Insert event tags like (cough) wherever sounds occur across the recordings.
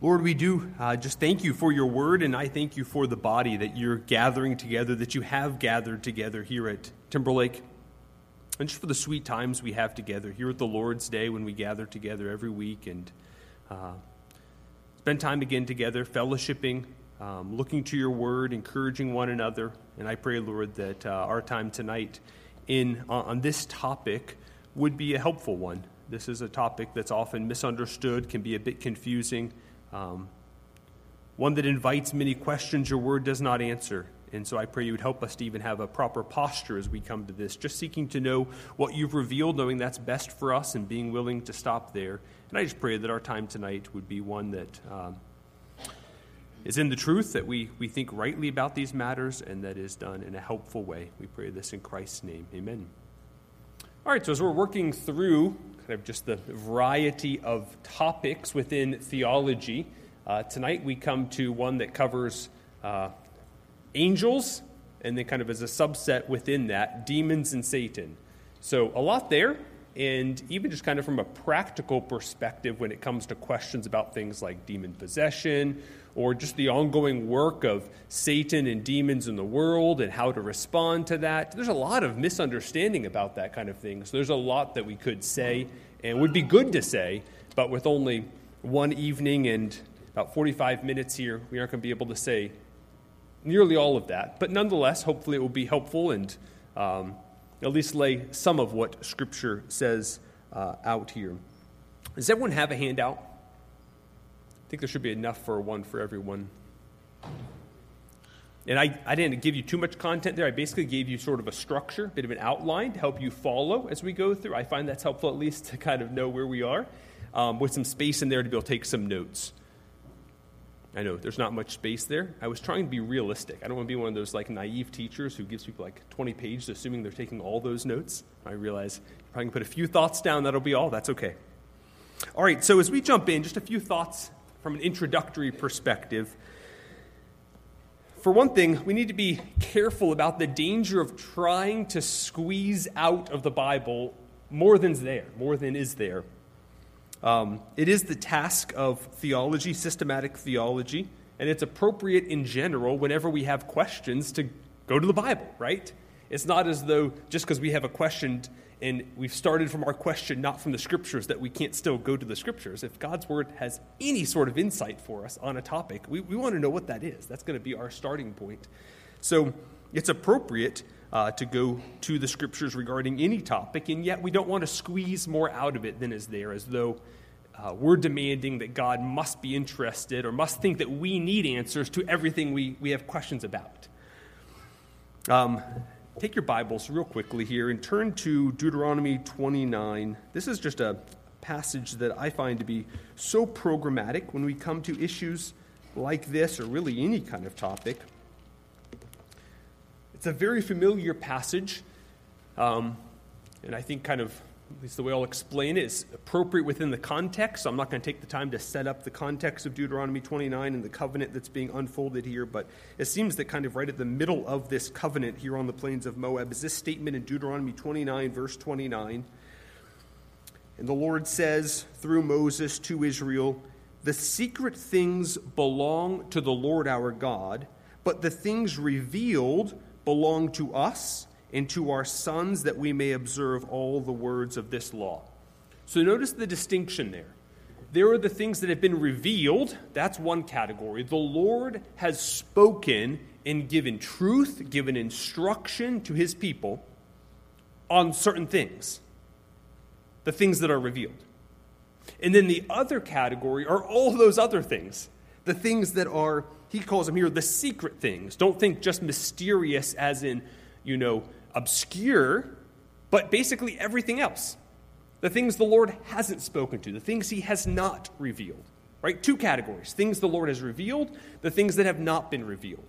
Lord, we do uh, just thank you for your word, and I thank you for the body that you're gathering together, that you have gathered together here at Timberlake, and just for the sweet times we have together here at the Lord's Day when we gather together every week and uh, spend time again together, fellowshipping, um, looking to your word, encouraging one another. And I pray, Lord, that uh, our time tonight in, uh, on this topic would be a helpful one. This is a topic that's often misunderstood, can be a bit confusing. Um, one that invites many questions your word does not answer. And so I pray you would help us to even have a proper posture as we come to this, just seeking to know what you've revealed, knowing that's best for us, and being willing to stop there. And I just pray that our time tonight would be one that um, is in the truth, that we, we think rightly about these matters, and that is done in a helpful way. We pray this in Christ's name. Amen. All right, so as we're working through kind of just the variety of topics within theology. Uh, tonight we come to one that covers uh, angels, and then kind of as a subset within that, demons and Satan. So a lot there, and even just kind of from a practical perspective when it comes to questions about things like demon possession or just the ongoing work of Satan and demons in the world and how to respond to that. There's a lot of misunderstanding about that kind of thing. So there's a lot that we could say and would be good to say, but with only one evening and about 45 minutes here, we aren't going to be able to say nearly all of that. But nonetheless, hopefully it will be helpful and um, at least lay some of what Scripture says uh, out here. Does everyone have a handout? I think there should be enough for one for everyone. And I, I didn't give you too much content there. I basically gave you sort of a structure, a bit of an outline to help you follow as we go through. I find that's helpful at least to kind of know where we are, um, with some space in there to be able to take some notes. I know there's not much space there. I was trying to be realistic. I don't want to be one of those like naive teachers who gives people like 20 pages assuming they're taking all those notes. I realize if I can put a few thoughts down, that'll be all. That's okay. All right, so as we jump in, just a few thoughts from an introductory perspective. For one thing, we need to be careful about the danger of trying to squeeze out of the Bible more than's there, more than is there. Um, it is the task of theology, systematic theology, and it's appropriate in general whenever we have questions to go to the Bible, right? It's not as though just because we have a question and we've started from our question, not from the scriptures, that we can't still go to the scriptures. If God's word has any sort of insight for us on a topic, we, we want to know what that is. That's going to be our starting point. So it's appropriate uh, to go to the scriptures regarding any topic, and yet we don't want to squeeze more out of it than is there, as though uh, we're demanding that God must be interested or must think that we need answers to everything we, we have questions about. Um, take your Bibles real quickly here and turn to Deuteronomy 29. This is just a passage that I find to be so programmatic when we come to issues like this or really any kind of topic. It's a very familiar passage, um, and I think kind of at least the way I'll explain it, is appropriate within the context. So I'm not going to take the time to set up the context of Deuteronomy 29 and the covenant that's being unfolded here, but it seems that kind of right at the middle of this covenant here on the plains of Moab is this statement in Deuteronomy 29, verse 29. And the Lord says through Moses to Israel, The secret things belong to the Lord our God, but the things revealed belong to us and to our sons that we may observe all the words of this law. So notice the distinction there. There are the things that have been revealed, that's one category. The Lord has spoken and given truth, given instruction to his people on certain things, the things that are revealed. And then the other category are all those other things, the things that are, he calls them here, the secret things. Don't think just mysterious as in, you know, obscure, but basically everything else. The things the Lord hasn't spoken to, the things he has not revealed. Right? Two categories things the Lord has revealed, the things that have not been revealed.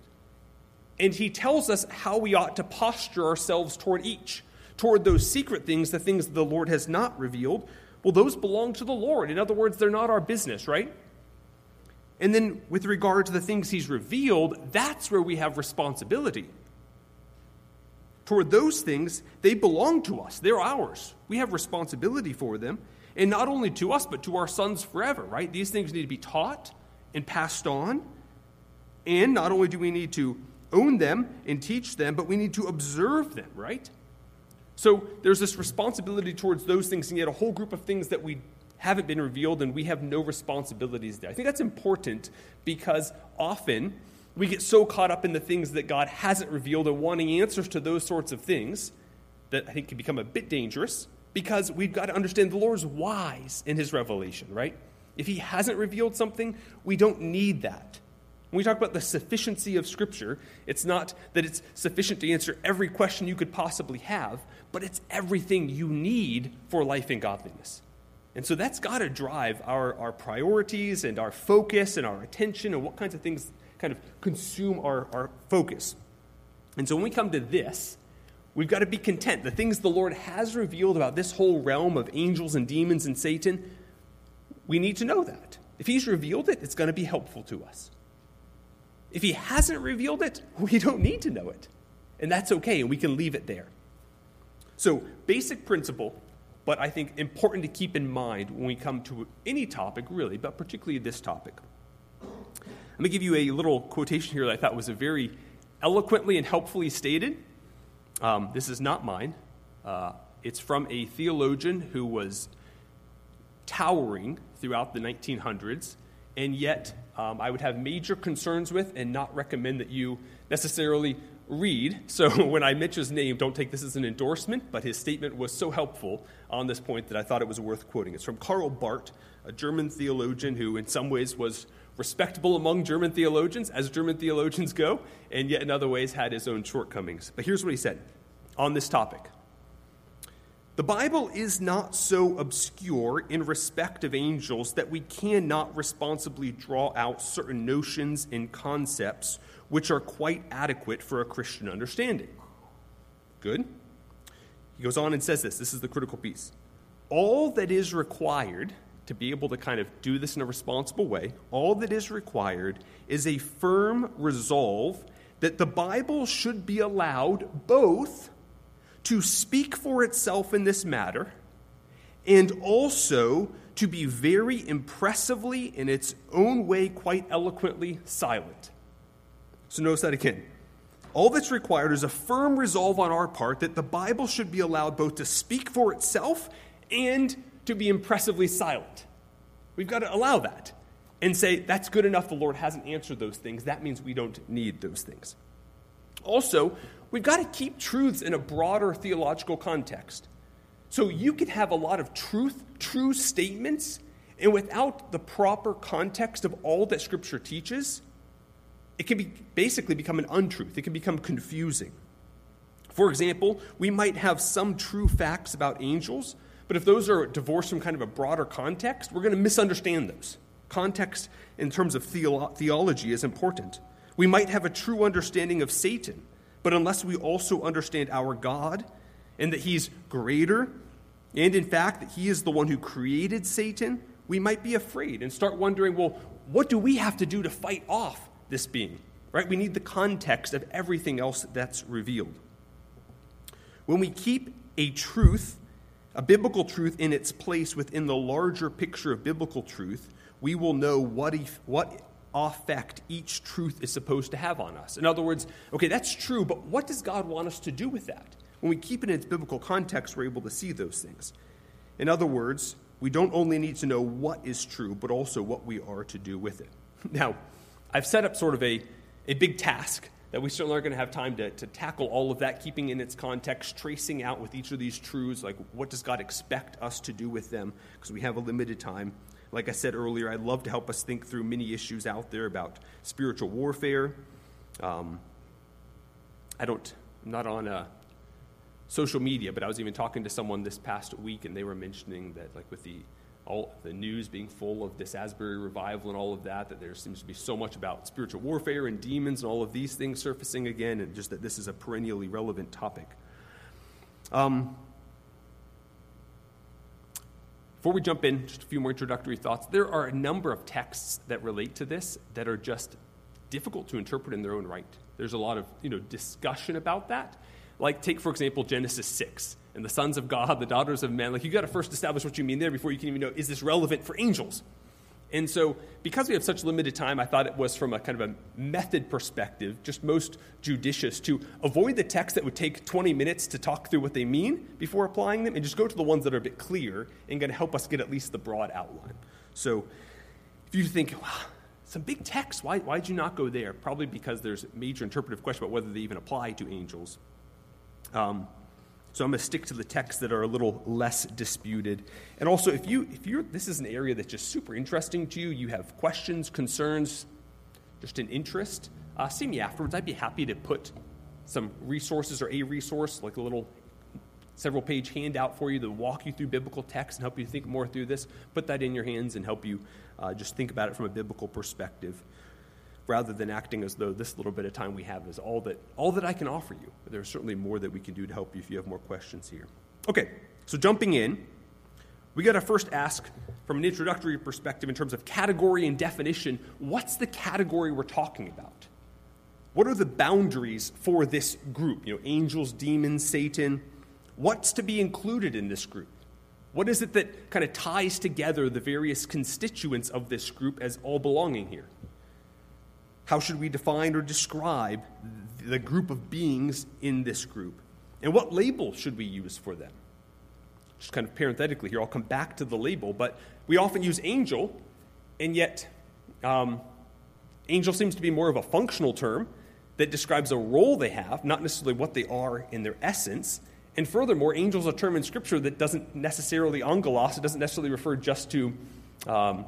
And he tells us how we ought to posture ourselves toward each. Toward those secret things, the things the Lord has not revealed, well, those belong to the Lord. In other words, they're not our business, right? And then with regard to the things he's revealed, that's where we have responsibility toward those things, they belong to us. They're ours. We have responsibility for them. And not only to us, but to our sons forever, right? These things need to be taught and passed on. And not only do we need to own them and teach them, but we need to observe them, right? So there's this responsibility towards those things, and yet a whole group of things that we haven't been revealed and we have no responsibilities there. I think that's important because often we get so caught up in the things that God hasn't revealed and wanting answers to those sorts of things that I think can become a bit dangerous because we've got to understand the Lord's wise in his revelation, right? If he hasn't revealed something, we don't need that. When we talk about the sufficiency of Scripture, it's not that it's sufficient to answer every question you could possibly have, but it's everything you need for life and godliness. And so that's got to drive our, our priorities and our focus and our attention and what kinds of things kind of consume our, our focus. And so when we come to this, we've got to be content. The things the Lord has revealed about this whole realm of angels and demons and Satan, we need to know that. If He's revealed it, it's going to be helpful to us. If He hasn't revealed it, (laughs) we don't need to know it. And that's okay, and we can leave it there. So, basic principle, but I think important to keep in mind when we come to any topic, really, but particularly this topic. Let me give you a little quotation here that I thought was a very eloquently and helpfully stated. Um, this is not mine. Uh, it's from a theologian who was towering throughout the 1900s, and yet um, I would have major concerns with and not recommend that you necessarily read. (laughs) So when I mention his name, don't take this as an endorsement, but his statement was so helpful on this point that I thought it was worth quoting. It's from Karl Barth, a German theologian who, in some ways, was respectable among German theologians, as German theologians go, and yet in other ways had his own shortcomings. But here's what he said on this topic The Bible is not so obscure in respect of angels that we cannot responsibly draw out certain notions and concepts which are quite adequate for a Christian understanding. Good. He goes on and says this this is the critical piece. All that is required to be able to kind of do this in a responsible way, all that is required is a firm resolve that the Bible should be allowed both to speak for itself in this matter and also to be very impressively, in its own way, quite eloquently silent. So, notice that again. All that's required is a firm resolve on our part that the Bible should be allowed both to speak for itself and to be impressively silent. We've got to allow that and say, that's good enough. The Lord hasn't answered those things. That means we don't need those things. Also, we've got to keep truths in a broader theological context. So you could have a lot of truth, true statements, and without the proper context of all that Scripture teaches, it can be basically become an untruth. It can become confusing. For example, we might have some true facts about angels, but if those are divorced from kind of a broader context, we're going to misunderstand those. Context in terms of theolo- theology is important. We might have a true understanding of Satan, but unless we also understand our God and that he's greater, and in fact that he is the one who created Satan, we might be afraid and start wondering, well, what do we have to do to fight off this being? Right? We need the context of everything else that's revealed. When we keep a truth a biblical truth in its place within the larger picture of biblical truth, we will know what, if, what effect each truth is supposed to have on us. In other words, okay, that's true, but what does God want us to do with that? When we keep it in its biblical context, we're able to see those things. In other words, we don't only need to know what is true, but also what we are to do with it. (laughs) Now, I've set up sort of a, a big task that we certainly aren't going to have time to, to tackle all of that, keeping in its context, tracing out with each of these truths, like what does God expect us to do with them, because we have a limited time. Like I said earlier, I'd love to help us think through many issues out there about spiritual warfare. Um, I don't, I'm not on uh, social media, but I was even talking to someone this past week, and they were mentioning that, like, with the all the news being full of this Asbury revival and all of that, that there seems to be so much about spiritual warfare and demons and all of these things surfacing again, and just that this is a perennially relevant topic. Um, before we jump in, just a few more introductory thoughts. There are a number of texts that relate to this that are just difficult to interpret in their own right. There's a lot of you know discussion about that. Like take for example Genesis six and the sons of God, the daughters of men. Like, you got to first establish what you mean there before you can even know, is this relevant for angels? And so, because we have such limited time, I thought it was from a kind of a method perspective, just most judicious to avoid the texts that would take 20 minutes to talk through what they mean before applying them and just go to the ones that are a bit clear and going to help us get at least the broad outline. So, if you think, wow, some big text, why, why did you not go there? Probably because there's major interpretive question about whether they even apply to angels. Um, so I'm going to stick to the texts that are a little less disputed. And also, if you if you're this is an area that's just super interesting to you, you have questions, concerns, just an interest, uh, see me afterwards. I'd be happy to put some resources or a resource, like a little several page handout for you to walk you through biblical text and help you think more through this. Put that in your hands and help you uh, just think about it from a biblical perspective rather than acting as though this little bit of time we have is all that, all that I can offer you. There's certainly more that we can do to help you if you have more questions here. Okay, so jumping in, we got to first ask from an introductory perspective in terms of category and definition what's the category we're talking about? What are the boundaries for this group? You know, angels, demons, Satan. What's to be included in this group? What is it that kind of ties together the various constituents of this group as all belonging here? How should we define or describe the group of beings in this group? And what label should we use for them? Just kind of parenthetically here, I'll come back to the label, but we often use angel, and yet um, angel seems to be more of a functional term that describes a role they have, not necessarily what they are in their essence. And furthermore, angel is a term in Scripture that doesn't necessarily angelos, it doesn't necessarily refer just to um,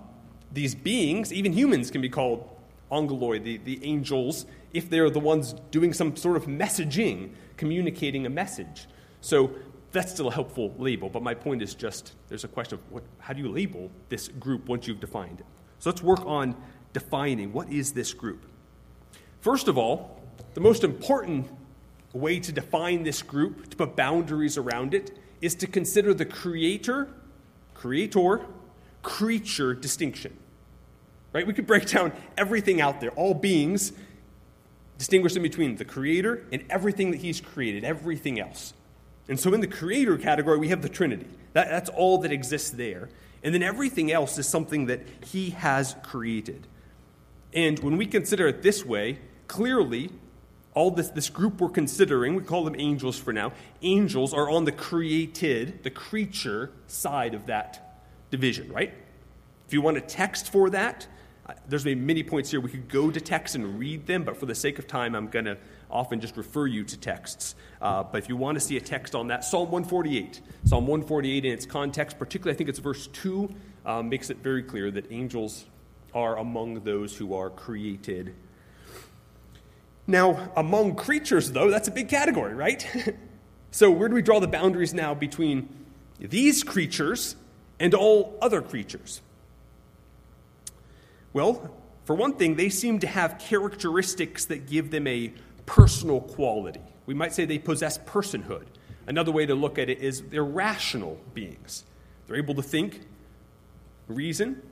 these beings. Even humans can be called angeloi, the, the angels, if they're the ones doing some sort of messaging, communicating a message. So that's still a helpful label, but my point is just there's a question of what, how do you label this group once you've defined it? So let's work on defining what is this group. First of all, the most important way to define this group, to put boundaries around it, is to consider the creator, creator, creature distinction right? We could break down everything out there, all beings, distinguish them between the Creator and everything that He's created, everything else. And so in the Creator category, we have the Trinity. That, that's all that exists there. And then everything else is something that He has created. And when we consider it this way, clearly, all this, this group we're considering, we call them angels for now, angels are on the created, the creature side of that division, right? If you want a text for that, there's many points here. We could go to text and read them, but for the sake of time, I'm going to often just refer you to texts. Uh, but if you want to see a text on that, Psalm 148. Psalm 148 in its context, particularly I think it's verse 2, um, makes it very clear that angels are among those who are created. Now, among creatures, though, that's a big category, right? (laughs) so, where do we draw the boundaries now between these creatures and all other creatures? Well, for one thing, they seem to have characteristics that give them a personal quality. We might say they possess personhood. Another way to look at it is they're rational beings. They're able to think, reason.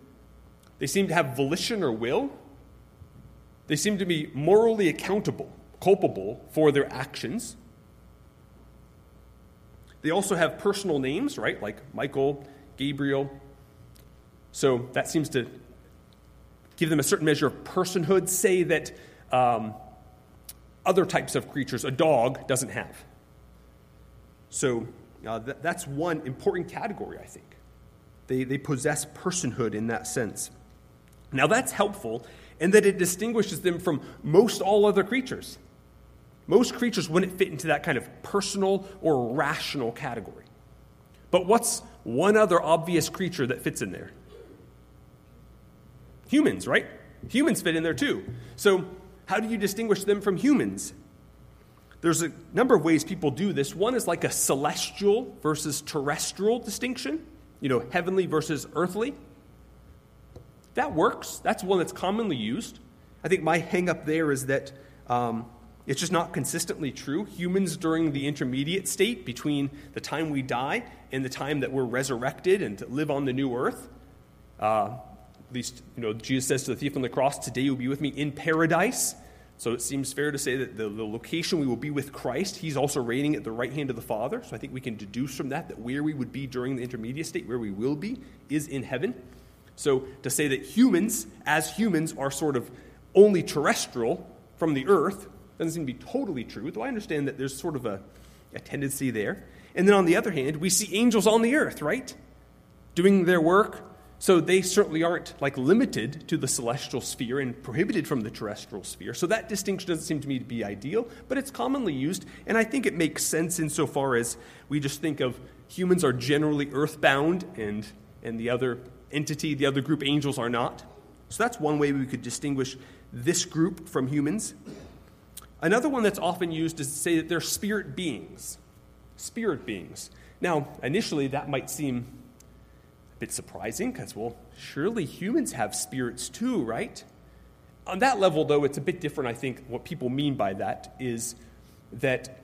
They seem to have volition or will. They seem to be morally accountable, culpable for their actions. They also have personal names, right? Like Michael, Gabriel. So that seems to give them a certain measure of personhood, say that um, other types of creatures a dog doesn't have. So uh, th- that's one important category, I think. They, they possess personhood in that sense. Now, that's helpful in that it distinguishes them from most all other creatures. Most creatures wouldn't fit into that kind of personal or rational category. But what's one other obvious creature that fits in there? Humans, right? Humans fit in there too. So, how do you distinguish them from humans? There's a number of ways people do this. One is like a celestial versus terrestrial distinction, you know, heavenly versus earthly. That works. That's one that's commonly used. I think my hang up there is that um, it's just not consistently true. Humans during the intermediate state between the time we die and the time that we're resurrected and live on the new earth, uh, at least, you know, Jesus says to the thief on the cross, Today you'll be with me in paradise. So it seems fair to say that the, the location we will be with Christ, he's also reigning at the right hand of the Father. So I think we can deduce from that that where we would be during the intermediate state, where we will be, is in heaven. So to say that humans, as humans, are sort of only terrestrial from the earth doesn't seem to be totally true, though I understand that there's sort of a, a tendency there. And then on the other hand, we see angels on the earth, right? Doing their work. So they certainly aren't like limited to the celestial sphere and prohibited from the terrestrial sphere. So that distinction doesn't seem to me to be ideal, but it's commonly used, and I think it makes sense insofar as we just think of humans are generally earthbound and and the other entity, the other group angels are not. So that's one way we could distinguish this group from humans. Another one that's often used is to say that they're spirit beings. Spirit beings. Now, initially, that might seem bit surprising because, well, surely humans have spirits too, right? On that level, though, it's a bit different, I think. What people mean by that is that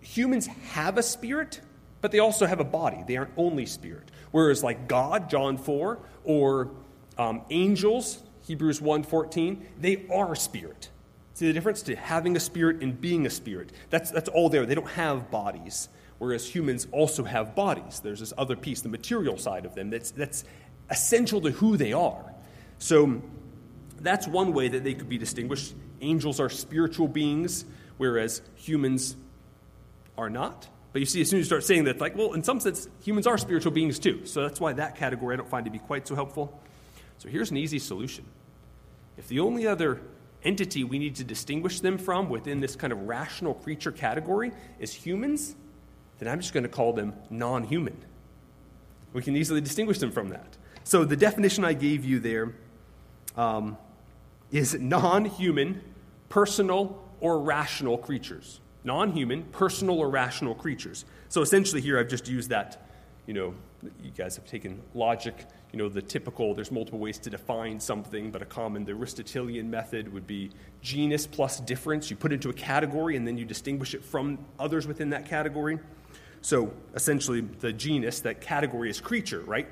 humans have a spirit, but they also have a body. They aren't only spirit. Whereas, like God, John 4, or um, angels, Hebrews 1.14, they are spirit. See the difference to having a spirit and being a spirit? That's, that's all there. They don't have bodies, whereas humans also have bodies. There's this other piece, the material side of them, that's, that's essential to who they are. So that's one way that they could be distinguished. Angels are spiritual beings, whereas humans are not. But you see, as soon as you start saying that, like, well, in some sense, humans are spiritual beings too. So that's why that category I don't find to be quite so helpful. So here's an easy solution. If the only other entity we need to distinguish them from within this kind of rational creature category is humans, then I'm just going to call them non human. We can easily distinguish them from that. So the definition I gave you there um, is non human, personal, or rational creatures non human, personal, or rational creatures. So essentially, here I've just used that, you know, you guys have taken logic, you know, the typical, there's multiple ways to define something, but a common, the Aristotelian method would be genus plus difference. You put it into a category and then you distinguish it from others within that category. So essentially, the genus, that category is creature, right?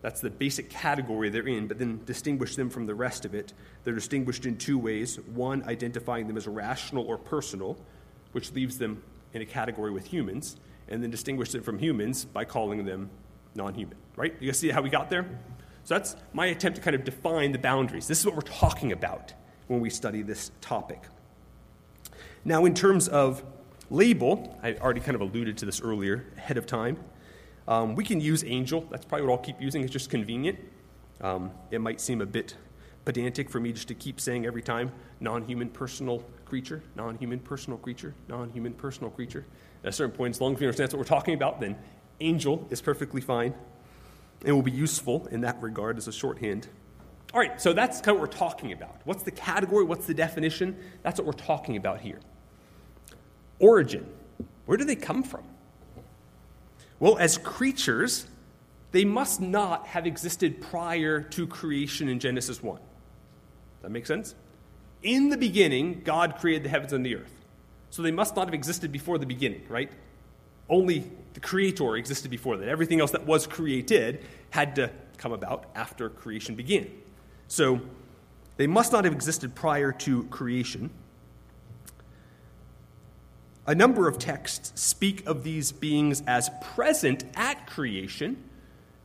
That's the basic category they're in, but then distinguish them from the rest of it. They're distinguished in two ways one, identifying them as rational or personal, which leaves them in a category with humans, and then distinguish them from humans by calling them non human. Right? You guys see how we got there? So that's my attempt to kind of define the boundaries. This is what we're talking about when we study this topic. Now, in terms of label, I already kind of alluded to this earlier ahead of time. Um, we can use angel. That's probably what I'll keep using. It's just convenient. Um, it might seem a bit pedantic for me just to keep saying every time non human personal creature, non human personal creature, non human personal creature. At a certain point, as long as we understand what we're talking about, then angel is perfectly fine and will be useful in that regard as a shorthand. All right, so that's kind of what we're talking about. What's the category? What's the definition? That's what we're talking about here. Origin. Where do they come from? Well, as creatures, they must not have existed prior to creation in Genesis 1. That makes sense? In the beginning, God created the heavens and the earth. So they must not have existed before the beginning, right? Only the creator existed before that. Everything else that was created had to come about after creation began. So they must not have existed prior to creation. A number of texts speak of these beings as present at creation.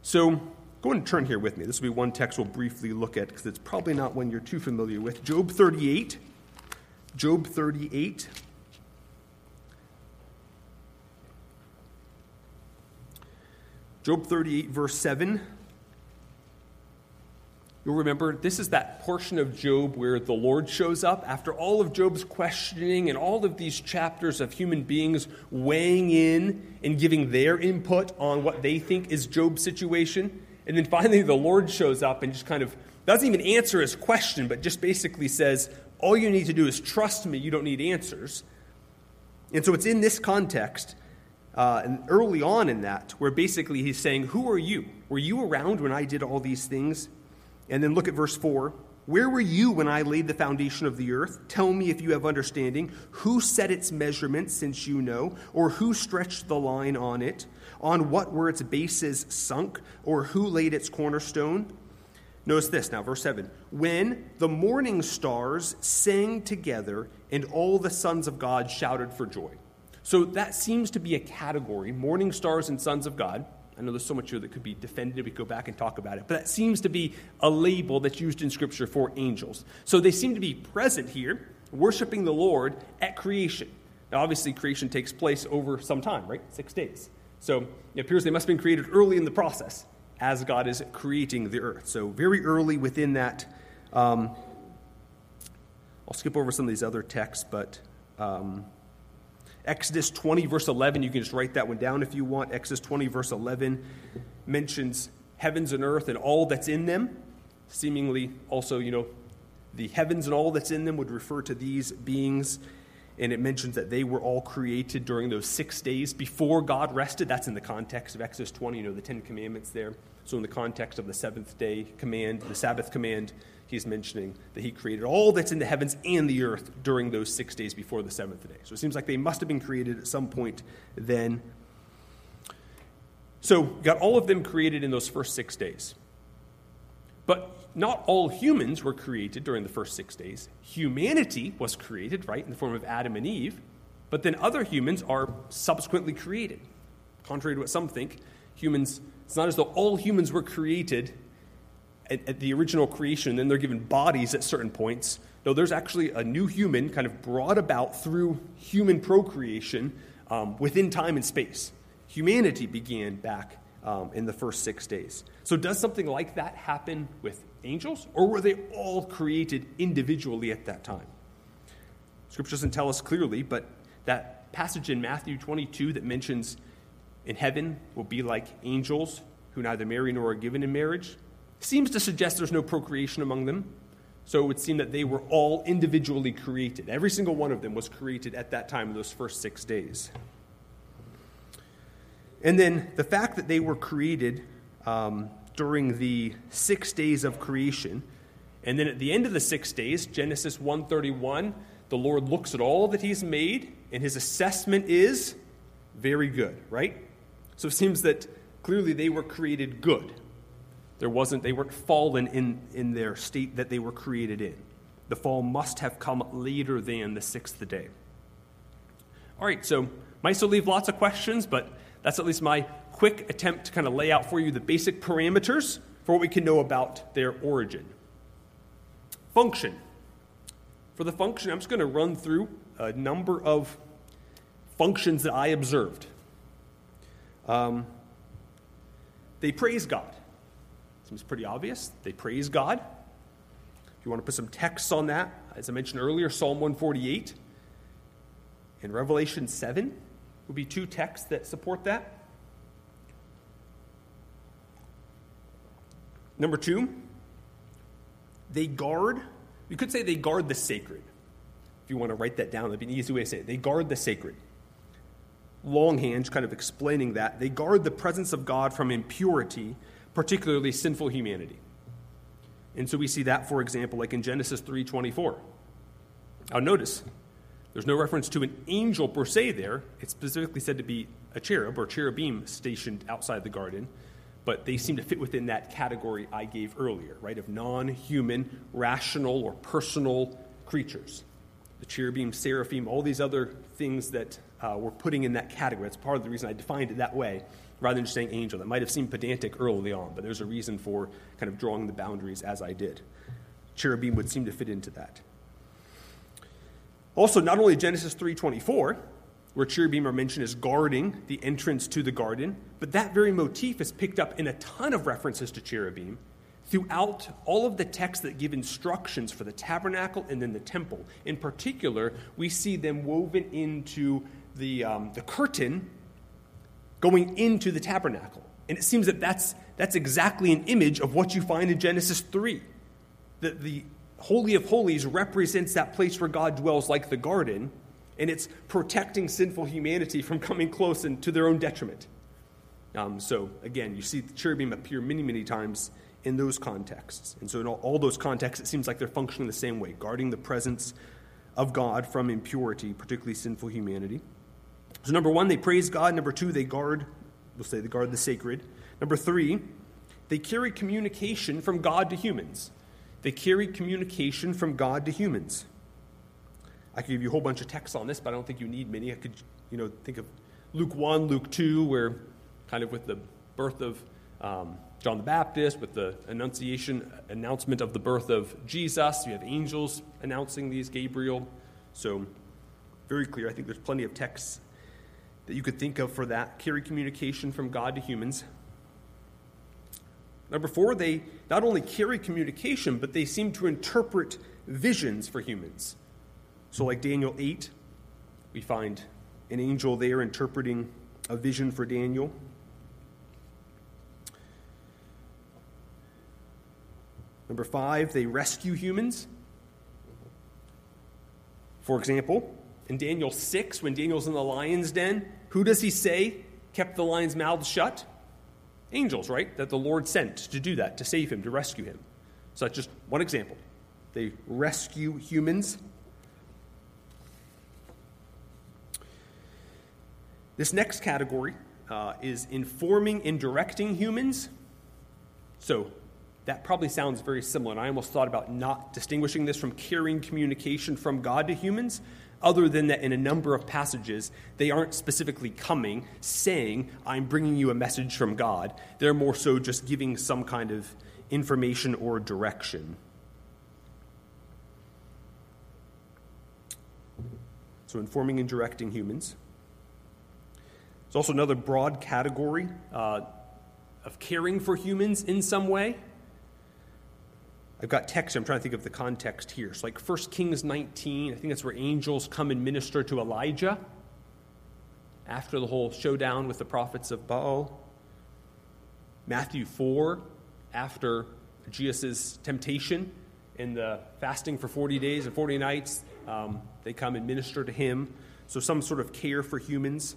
So Go and turn here with me. This will be one text we'll briefly look at because it's probably not one you're too familiar with. Job 38. Job 38. Job 38, verse 7. You'll remember this is that portion of Job where the Lord shows up after all of Job's questioning and all of these chapters of human beings weighing in and giving their input on what they think is Job's situation. And then finally, the Lord shows up and just kind of doesn't even answer his question, but just basically says, All you need to do is trust me, you don't need answers. And so it's in this context, uh, and early on in that, where basically he's saying, Who are you? Were you around when I did all these things? And then look at verse 4. Where were you when I laid the foundation of the earth? Tell me if you have understanding. Who set its measurements, since you know? Or who stretched the line on it? On what were its bases sunk? Or who laid its cornerstone? Notice this now, verse 7. When the morning stars sang together, and all the sons of God shouted for joy. So that seems to be a category morning stars and sons of God. I know there's so much here that could be defended. We could go back and talk about it. But that seems to be a label that's used in Scripture for angels. So they seem to be present here, worshiping the Lord at creation. Now, obviously, creation takes place over some time, right? Six days. So it appears they must have been created early in the process as God is creating the earth. So, very early within that. Um, I'll skip over some of these other texts, but. Um, Exodus 20, verse 11, you can just write that one down if you want. Exodus 20, verse 11 mentions heavens and earth and all that's in them. Seemingly, also, you know, the heavens and all that's in them would refer to these beings. And it mentions that they were all created during those six days before God rested. That's in the context of Exodus 20, you know, the Ten Commandments there. So, in the context of the seventh day command, the Sabbath command, he's mentioning that he created all that's in the heavens and the earth during those six days before the seventh day. So it seems like they must have been created at some point then. So, got all of them created in those first six days. But not all humans were created during the first six days. Humanity was created, right, in the form of Adam and Eve, but then other humans are subsequently created. Contrary to what some think, humans, it's not as though all humans were created at, at the original creation, then they're given bodies at certain points. No, there's actually a new human kind of brought about through human procreation um, within time and space. Humanity began back um, in the first six days. So, does something like that happen with angels, or were they all created individually at that time? Scripture doesn't tell us clearly, but that passage in Matthew 22 that mentions in heaven will be like angels who neither marry nor are given in marriage seems to suggest there's no procreation among them. So it would seem that they were all individually created. Every single one of them was created at that time, those first six days. And then the fact that they were created um, during the six days of creation, and then at the end of the six days, Genesis 131, the Lord looks at all that He's made, and His assessment is very good, right? So it seems that clearly they were created good. There wasn't, they weren't fallen in, in their state that they were created in. The fall must have come later than the sixth day. All right, so might still leave lots of questions, but that's at least my quick attempt to kind of lay out for you the basic parameters for what we can know about their origin. Function. For the function, I'm just going to run through a number of functions that I observed. Um, they praise God. Seems pretty obvious. They praise God. If you want to put some texts on that, as I mentioned earlier, Psalm 148 and Revelation 7 would be two texts that support that. Number two, they guard, you could say they guard the sacred. If you want to write that down, that'd be an easy way to say it. They guard the sacred. Longhand, kind of explaining that. They guard the presence of God from impurity particularly sinful humanity. And so we see that, for example, like in Genesis 3:24. Now notice, there's no reference to an angel per se there. It's specifically said to be a cherub or cherubim stationed outside the garden, but they seem to fit within that category I gave earlier, right, of non human, rational, or personal creatures. The cherubim, seraphim, all these other things that uh, we're putting in that category. That's part of the reason I defined it that way rather than just saying angel. That might have seemed pedantic early on, but there's a reason for kind of drawing the boundaries as I did. Cherubim would seem to fit into that. Also, not only Genesis 3:24, where cherubim are mentioned as guarding the entrance to the garden, but that very motif is picked up in a ton of references to cherubim throughout all of the texts that give instructions for the tabernacle and then the temple. In particular, we see them woven into the, um, the curtain going into the tabernacle. And it seems that that's, that's exactly an image of what you find in Genesis 3. That the Holy of Holies represents that place where God dwells like the garden, and it's protecting sinful humanity from coming close and to their own detriment. Um, so, again, you see the cherubim appear many, many times in those contexts. And so, in all, all those contexts, it seems like they're functioning the same way, guarding the presence of God from impurity, particularly sinful humanity. So, number one, they praise God. Number two, they guard, we'll say they guard the sacred. Number three, they carry communication from God to humans. They carry communication from God to humans. I could give you a whole bunch of texts on this, but I don't think you need many. I could, you know, think of Luke 1, Luke 2, where kind of with the birth of um, John the Baptist, with the annunciation announcement of the birth of Jesus. You have angels announcing these, Gabriel. So, very clear. I think there's plenty of texts that you could think of for that. Carry communication from God to humans. Number four, they not only carry communication, but they seem to interpret visions for humans. So, like Daniel 8, we find an angel there interpreting a vision for Daniel. Number five, they rescue humans. For example, in Daniel 6, when Daniel's in the lion's den, who does he say kept the lions' mouths shut? Angels, right? That the Lord sent to do that, to save him, to rescue him. So that's just one example. They rescue humans. This next category uh, is informing and directing humans. So that probably sounds very similar. And I almost thought about not distinguishing this from carrying communication from God to humans, other than that in a number of passages, they aren't specifically coming, saying, I'm bringing you a message from God. They're more so just giving some kind of information or direction. So, informing and directing humans. There's also another broad category uh, of caring for humans in some way. I've got text, I'm trying to think of the context here. It's like 1 Kings 19, I think that's where angels come and minister to Elijah after the whole showdown with the prophets of Baal. Matthew 4, after Jesus' temptation in the fasting for 40 days and 40 nights, um, they come and minister to him. So, some sort of care for humans.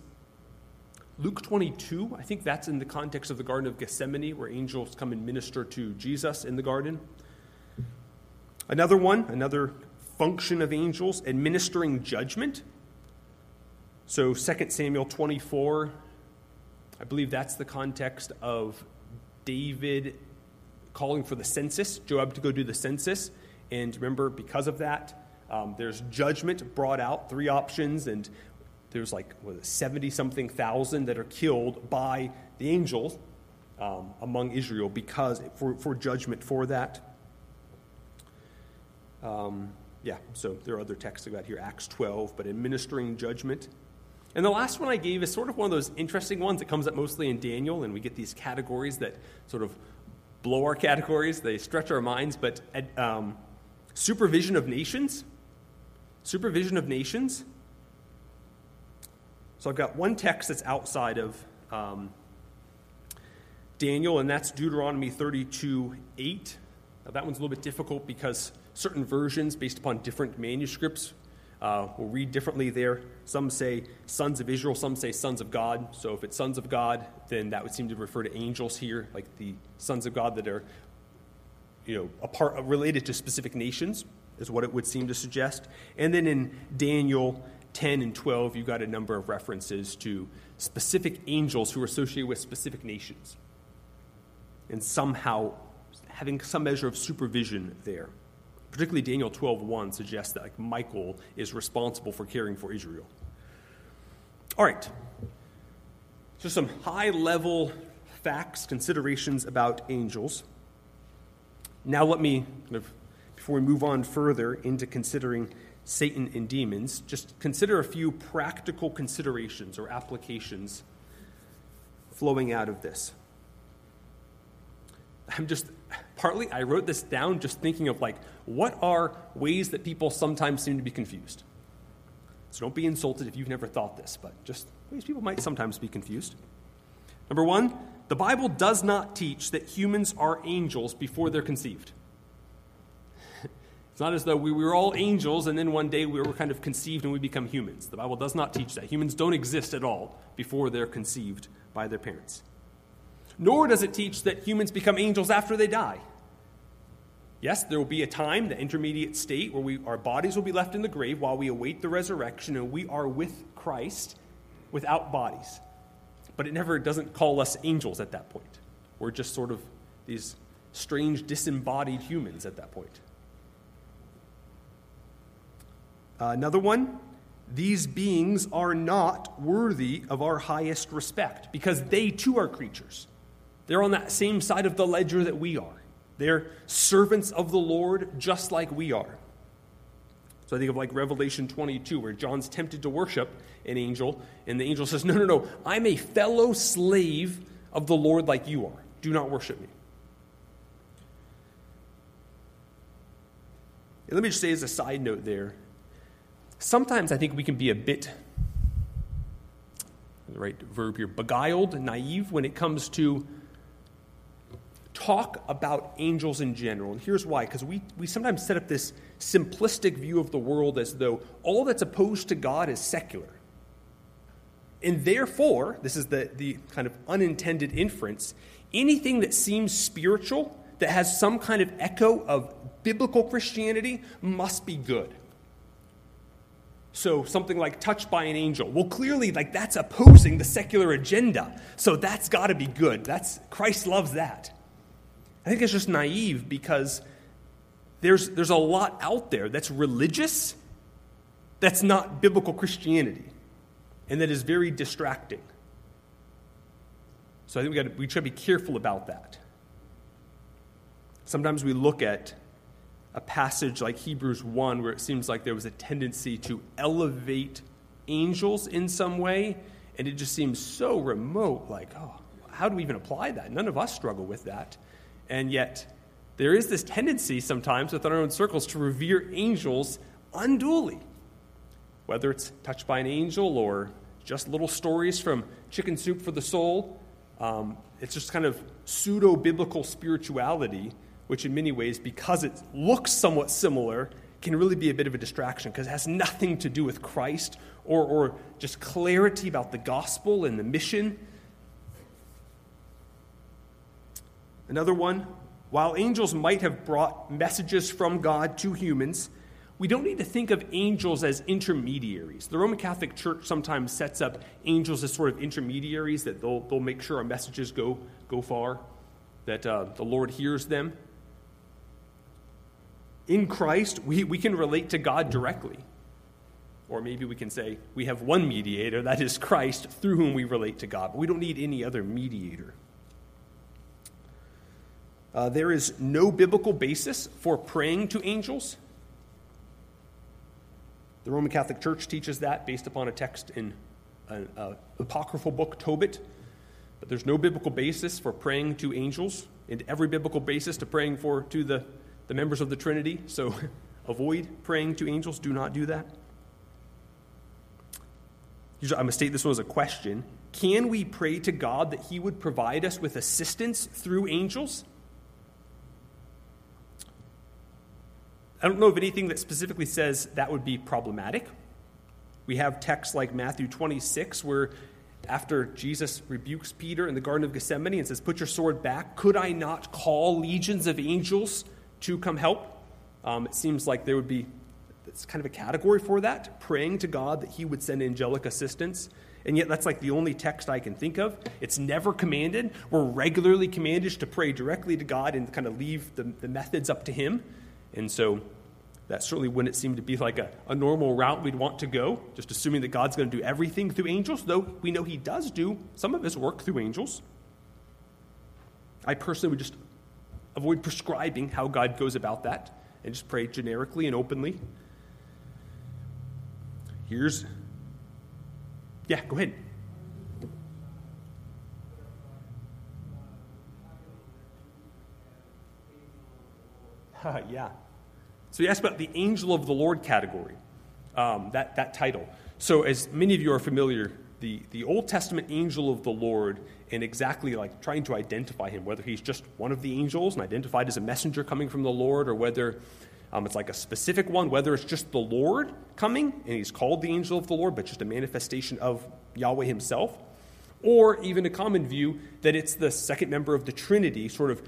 Luke 22, I think that's in the context of the Garden of Gethsemane, where angels come and minister to Jesus in the garden. Another one, another function of angels, administering judgment. So 2 Samuel 24, I believe that's the context of David calling for the census, Joab to go do the census. And remember, because of that, um, there's judgment brought out, three options, and there's like 70 something thousand that are killed by the angels um, among Israel because for, for judgment for that. Um, yeah, so there are other texts about here, Acts 12, but administering judgment. And the last one I gave is sort of one of those interesting ones that comes up mostly in Daniel, and we get these categories that sort of blow our categories, they stretch our minds, but um, supervision of nations. Supervision of nations. So I've got one text that's outside of um, Daniel, and that's Deuteronomy 32 8. Now, that one's a little bit difficult because certain versions, based upon different manuscripts, uh, will read differently there. Some say sons of Israel, some say sons of God. So if it's sons of God, then that would seem to refer to angels here, like the sons of God that are, you know, related to specific nations, is what it would seem to suggest. And then in Daniel 10 and 12, you got a number of references to specific angels who are associated with specific nations, and somehow having some measure of supervision there. Particularly Daniel 12:1 suggests that like Michael is responsible for caring for Israel. All right. So some high-level facts, considerations about angels. Now let me kind of before we move on further into considering Satan and demons, just consider a few practical considerations or applications flowing out of this. I'm just partly I wrote this down just thinking of like what are ways that people sometimes seem to be confused. So don't be insulted if you've never thought this, but just ways people might sometimes be confused. Number 1, the Bible does not teach that humans are angels before they're conceived. It's not as though we were all angels and then one day we were kind of conceived and we become humans. The Bible does not teach that. Humans don't exist at all before they're conceived by their parents nor does it teach that humans become angels after they die. Yes, there will be a time, the intermediate state, where we, our bodies will be left in the grave while we await the resurrection and we are with Christ without bodies. But it never doesn't call us angels at that point. We're just sort of these strange, disembodied humans at that point. Uh, another one these beings are not worthy of our highest respect because they too are creatures. They're on that same side of the ledger that we are. They're servants of the Lord just like we are. So I think of like Revelation 22, where John's tempted to worship an angel, and the angel says, No, no, no, I'm a fellow slave of the Lord like you are. Do not worship me. And let me just say as a side note there sometimes I think we can be a bit, the right verb here, beguiled, naive when it comes to talk about angels in general. And here's why because we, we sometimes set up this simplistic view of the world as though all that's opposed to God is secular. And therefore, this is the, the kind of unintended inference anything that seems spiritual, that has some kind of echo of biblical Christianity, must be good. So something like touched by an angel. Well, clearly, like that's opposing the secular agenda. So that's got to be good. That's Christ loves that. I think it's just naive because there's, there's a lot out there that's religious, that's not biblical Christianity, and that is very distracting. So I think we, got we to be careful about that. Sometimes we look at a passage like Hebrews 1 where it seems like there was a tendency to elevate angels in some way, and it just seems so remote like, oh, how do we even apply that? None of us struggle with that. And yet, there is this tendency sometimes within our own circles to revere angels unduly. Whether it's touched by an angel or just little stories from Chicken Soup for the Soul, um, it's just kind of pseudo biblical spirituality, which in many ways, because it looks somewhat similar, can really be a bit of a distraction because it has nothing to do with Christ or, or just clarity about the gospel and the mission Another one, while angels might have brought messages from God to humans, we don't need to think of angels as intermediaries. The Roman Catholic Church sometimes sets up angels as sort of intermediaries that they'll, they'll make sure our messages go, go far, that uh, the Lord hears them. In Christ, we, we can relate to God directly. Or maybe we can say we have one mediator, that is Christ, through whom we relate to God, but we don't need any other mediator. Uh, there is no biblical basis for praying to angels. The Roman Catholic Church teaches that based upon a text in an apocryphal book, Tobit. But there's no biblical basis for praying to angels, and every biblical basis to praying for to the, the members of the Trinity. So (laughs) avoid praying to angels. Do not do that. I'm going to state this one as a question. Can we pray to God that He would provide us with assistance through angels? I don't know of anything that specifically says that would be problematic. We have texts like Matthew 26, where after Jesus rebukes Peter in the Garden of Gethsemane and says, Put your sword back, could I not call legions of angels to come help? Um, it seems like there would be it's kind of a category for that, praying to God that He would send angelic assistance. And yet, that's like the only text I can think of. It's never commanded. We're regularly commanded to pray directly to God and kind of leave the, the methods up to Him. And so that certainly wouldn't seem to be like a, a normal route we'd want to go, just assuming that God's going to do everything through angels, though we know He does do some of His work through angels. I personally would just avoid prescribing how God goes about that and just pray generically and openly. Here's, yeah, go ahead. (laughs) yeah. So you asked about the angel of the Lord category, um, that, that title. So, as many of you are familiar, the, the Old Testament angel of the Lord, and exactly like trying to identify him, whether he's just one of the angels and identified as a messenger coming from the Lord, or whether um, it's like a specific one, whether it's just the Lord coming and he's called the angel of the Lord, but just a manifestation of Yahweh himself, or even a common view that it's the second member of the Trinity, sort of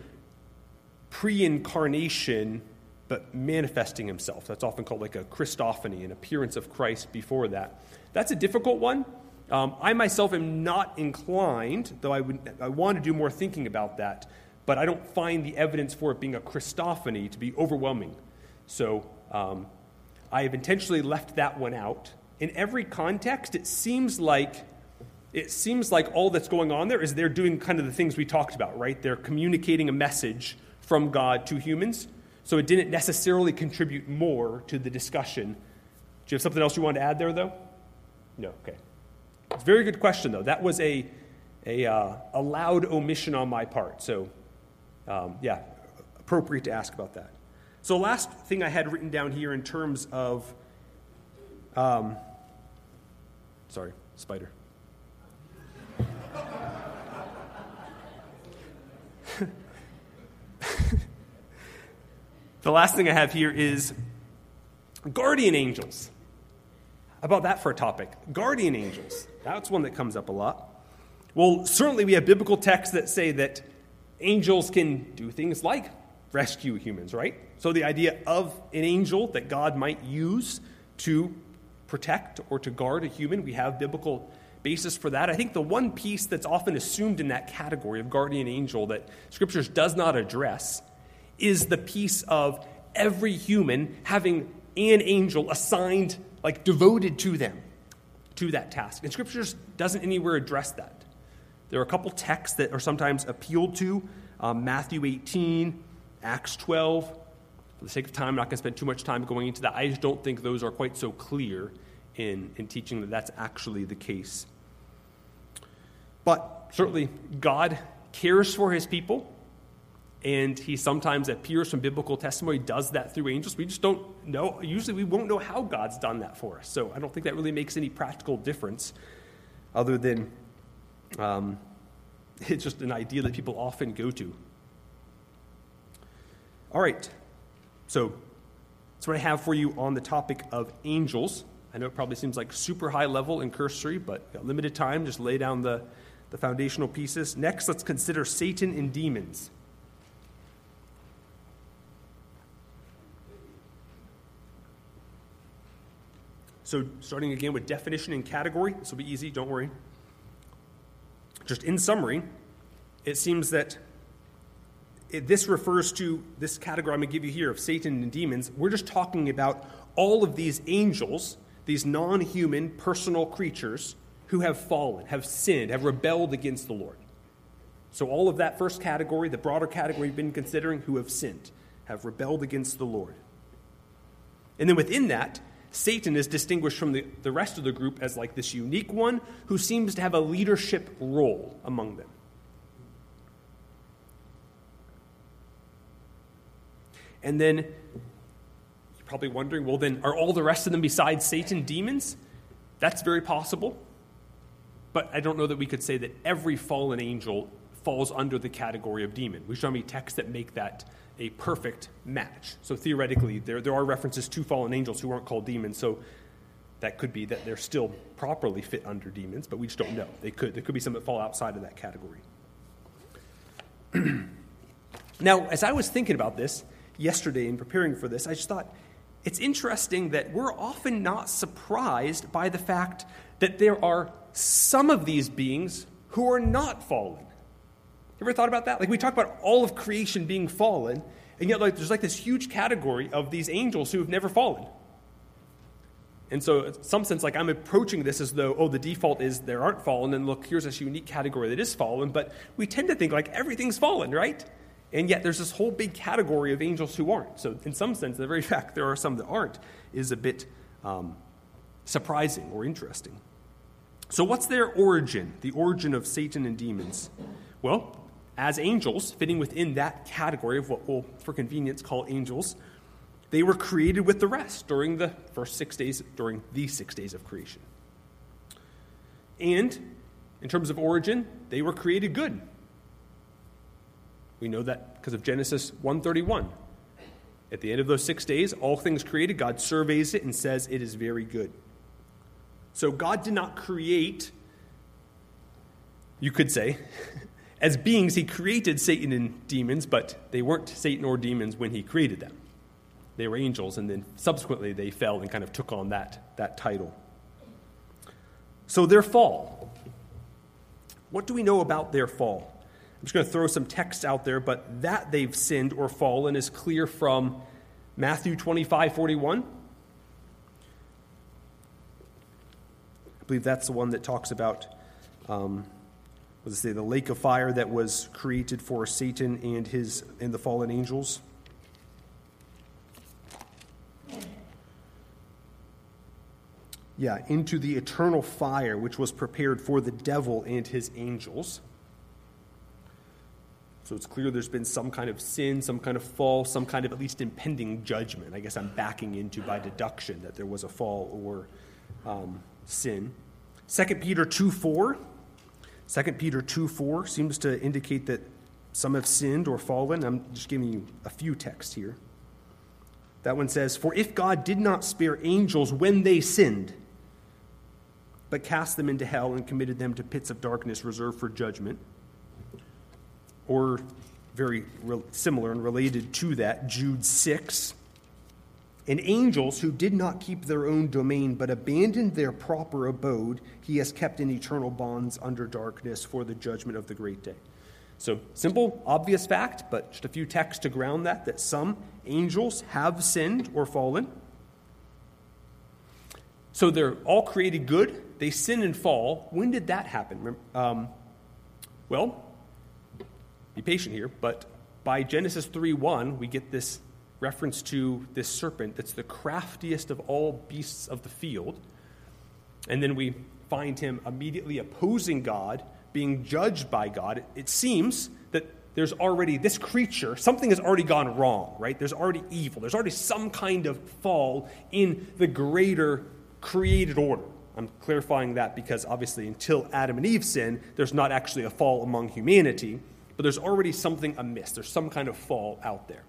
pre incarnation but manifesting himself. That's often called like a Christophany, an appearance of Christ before that. That's a difficult one. Um, I myself am not inclined, though I, would, I want to do more thinking about that, but I don't find the evidence for it being a Christophany to be overwhelming. So um, I have intentionally left that one out. In every context, it seems like it seems like all that's going on there is they're doing kind of the things we talked about, right? They're communicating a message from God to humans. So it didn't necessarily contribute more to the discussion. Do you have something else you want to add there, though? No, okay. It's a very good question, though. That was a, a, uh, a loud omission on my part. So, um, yeah, appropriate to ask about that. So, last thing I had written down here in terms of, um, sorry, spider. The last thing I have here is guardian angels. How about that for a topic? Guardian angels. That's one that comes up a lot. Well, certainly we have biblical texts that say that angels can do things like rescue humans, right? So the idea of an angel that God might use to protect or to guard a human, we have biblical basis for that. I think the one piece that's often assumed in that category of guardian angel that scriptures does not address is the piece of every human having an angel assigned, like devoted to them, to that task. And Scripture doesn't anywhere address that. There are a couple texts that are sometimes appealed to um, Matthew 18, Acts 12. For the sake of time, I'm not going to spend too much time going into that. I just don't think those are quite so clear in, in teaching that that's actually the case. But certainly, God cares for his people, and he sometimes appears from biblical testimony, does that through angels. We just don't know. Usually, we won't know how God's done that for us. So I don't think that really makes any practical difference other than um, (laughs) it's just an idea that people often go to. All right. So that's what I have for you on the topic of angels. I know it probably seems like super high level and cursory, but limited time. Just lay down the the foundational pieces. Next, let's consider Satan and demons. So, starting again with definition and category, this will be easy, don't worry. Just in summary, it seems that it, this refers to this category I'm going to give you here of Satan and demons. We're just talking about all of these angels, these non human personal creatures who have fallen, have sinned, have rebelled against the Lord. So, all of that first category, the broader category we've been considering, who have sinned, have rebelled against the Lord. And then within that, Satan is distinguished from the, the rest of the group as like this unique one who seems to have a leadership role among them. And then you're probably wondering well, then, are all the rest of them besides Satan demons? That's very possible. But I don't know that we could say that every fallen angel falls under the category of demon. We show me texts that make that a perfect match. So theoretically, there, there are references to fallen angels who aren't called demons. So that could be that they're still properly fit under demons, but we just don't know. They could. There could be some that fall outside of that category. (clears throat) now, as I was thinking about this yesterday and preparing for this, I just thought it's interesting that we're often not surprised by the fact that there are some of these beings who are not fallen. You ever thought about that? Like we talk about all of creation being fallen, and yet like there's like this huge category of these angels who have never fallen. And so, in some sense, like I'm approaching this as though, oh, the default is there aren't fallen, and look, here's this unique category that is fallen. But we tend to think like everything's fallen, right? And yet, there's this whole big category of angels who aren't. So, in some sense, the very (laughs) fact there are some that aren't is a bit um, surprising or interesting. So, what's their origin, the origin of Satan and demons? Well, as angels, fitting within that category of what we'll, for convenience, call angels, they were created with the rest during the first six days, during the six days of creation. And in terms of origin, they were created good. We know that because of Genesis 131. At the end of those six days, all things created, God surveys it and says it is very good. So God did not create, you could say, (laughs) as beings, He created Satan and demons, but they weren't Satan or demons when He created them. They were angels, and then subsequently they fell and kind of took on that, that title. So their fall. What do we know about their fall? I'm just going to throw some text out there, but that they've sinned or fallen is clear from Matthew 25 41. I believe that's the one that talks about um, let's say the lake of fire that was created for Satan and his and the fallen angels. Yeah, into the eternal fire which was prepared for the devil and his angels. So it's clear there's been some kind of sin, some kind of fall, some kind of at least impending judgment. I guess I'm backing into by deduction that there was a fall or um, sin. 2 Peter 2 4. 2 Peter 2 4 seems to indicate that some have sinned or fallen. I'm just giving you a few texts here. That one says, For if God did not spare angels when they sinned, but cast them into hell and committed them to pits of darkness reserved for judgment, or very similar and related to that, Jude 6. And angels who did not keep their own domain but abandoned their proper abode, he has kept in eternal bonds under darkness for the judgment of the great day. So, simple, obvious fact, but just a few texts to ground that that some angels have sinned or fallen. So they're all created good. They sin and fall. When did that happen? Um, well, be patient here, but by Genesis 3 1, we get this reference to this serpent that's the craftiest of all beasts of the field. And then we find him immediately opposing God, being judged by God. It seems that there's already this creature, something has already gone wrong, right? There's already evil. There's already some kind of fall in the greater created order. I'm clarifying that because obviously, until Adam and Eve sin, there's not actually a fall among humanity, but there's already something amiss. There's some kind of fall out there.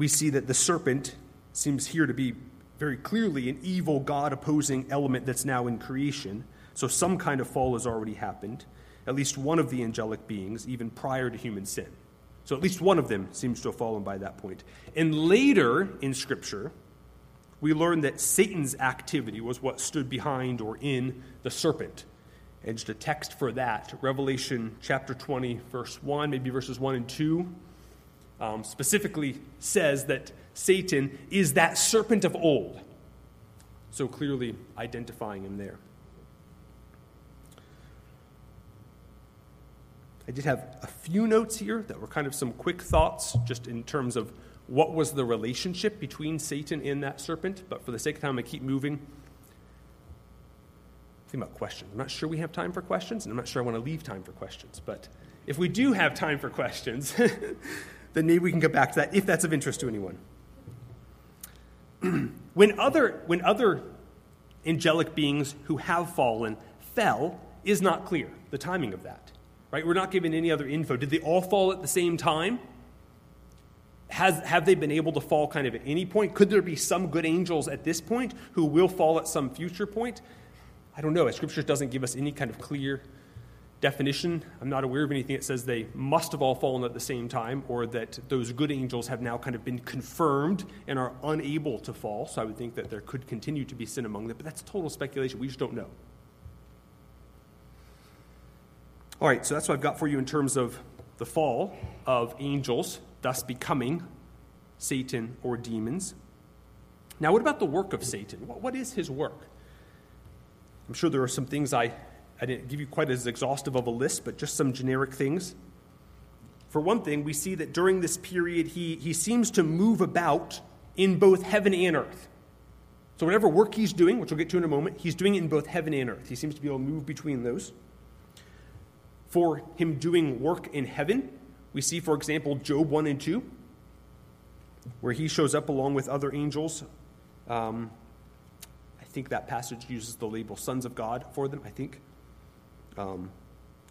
We see that the serpent seems here to be very clearly an evil, God opposing element that's now in creation. So some kind of fall has already happened. At least one of the angelic beings, even prior to human sin. So at least one of them seems to have fallen by that point. And later in Scripture, we learn that Satan's activity was what stood behind or in the serpent. And just a text for that Revelation chapter 20, verse 1, maybe verses 1 and 2, um, specifically says that Satan is that serpent of old. So clearly identifying him there. I did have a few notes here that were kind of some quick thoughts, just in terms of what was the relationship between Satan and that serpent. But for the sake of time, I keep moving. Think about questions. I'm not sure we have time for questions, and I'm not sure I want to leave time for questions. But if we do have time for questions, (laughs) then maybe we can get back to that if that's of interest to anyone. (clears throat) when, other, when other angelic beings who have fallen fell, is not clear, the timing of that right? We're not given any other info. Did they all fall at the same time? Has, have they been able to fall kind of at any point? Could there be some good angels at this point who will fall at some future point? I don't know. Scripture doesn't give us any kind of clear definition. I'm not aware of anything that says they must have all fallen at the same time or that those good angels have now kind of been confirmed and are unable to fall. So I would think that there could continue to be sin among them, but that's total speculation. We just don't know. All right, so that's what I've got for you in terms of the fall of angels, thus becoming Satan or demons. Now, what about the work of Satan? What is his work? I'm sure there are some things I, I didn't give you quite as exhaustive of a list, but just some generic things. For one thing, we see that during this period, he, he seems to move about in both heaven and earth. So, whatever work he's doing, which we'll get to in a moment, he's doing it in both heaven and earth. He seems to be able to move between those for him doing work in heaven. We see, for example, Job 1 and 2, where he shows up along with other angels. Um, I think that passage uses the label sons of God for them, I think, um,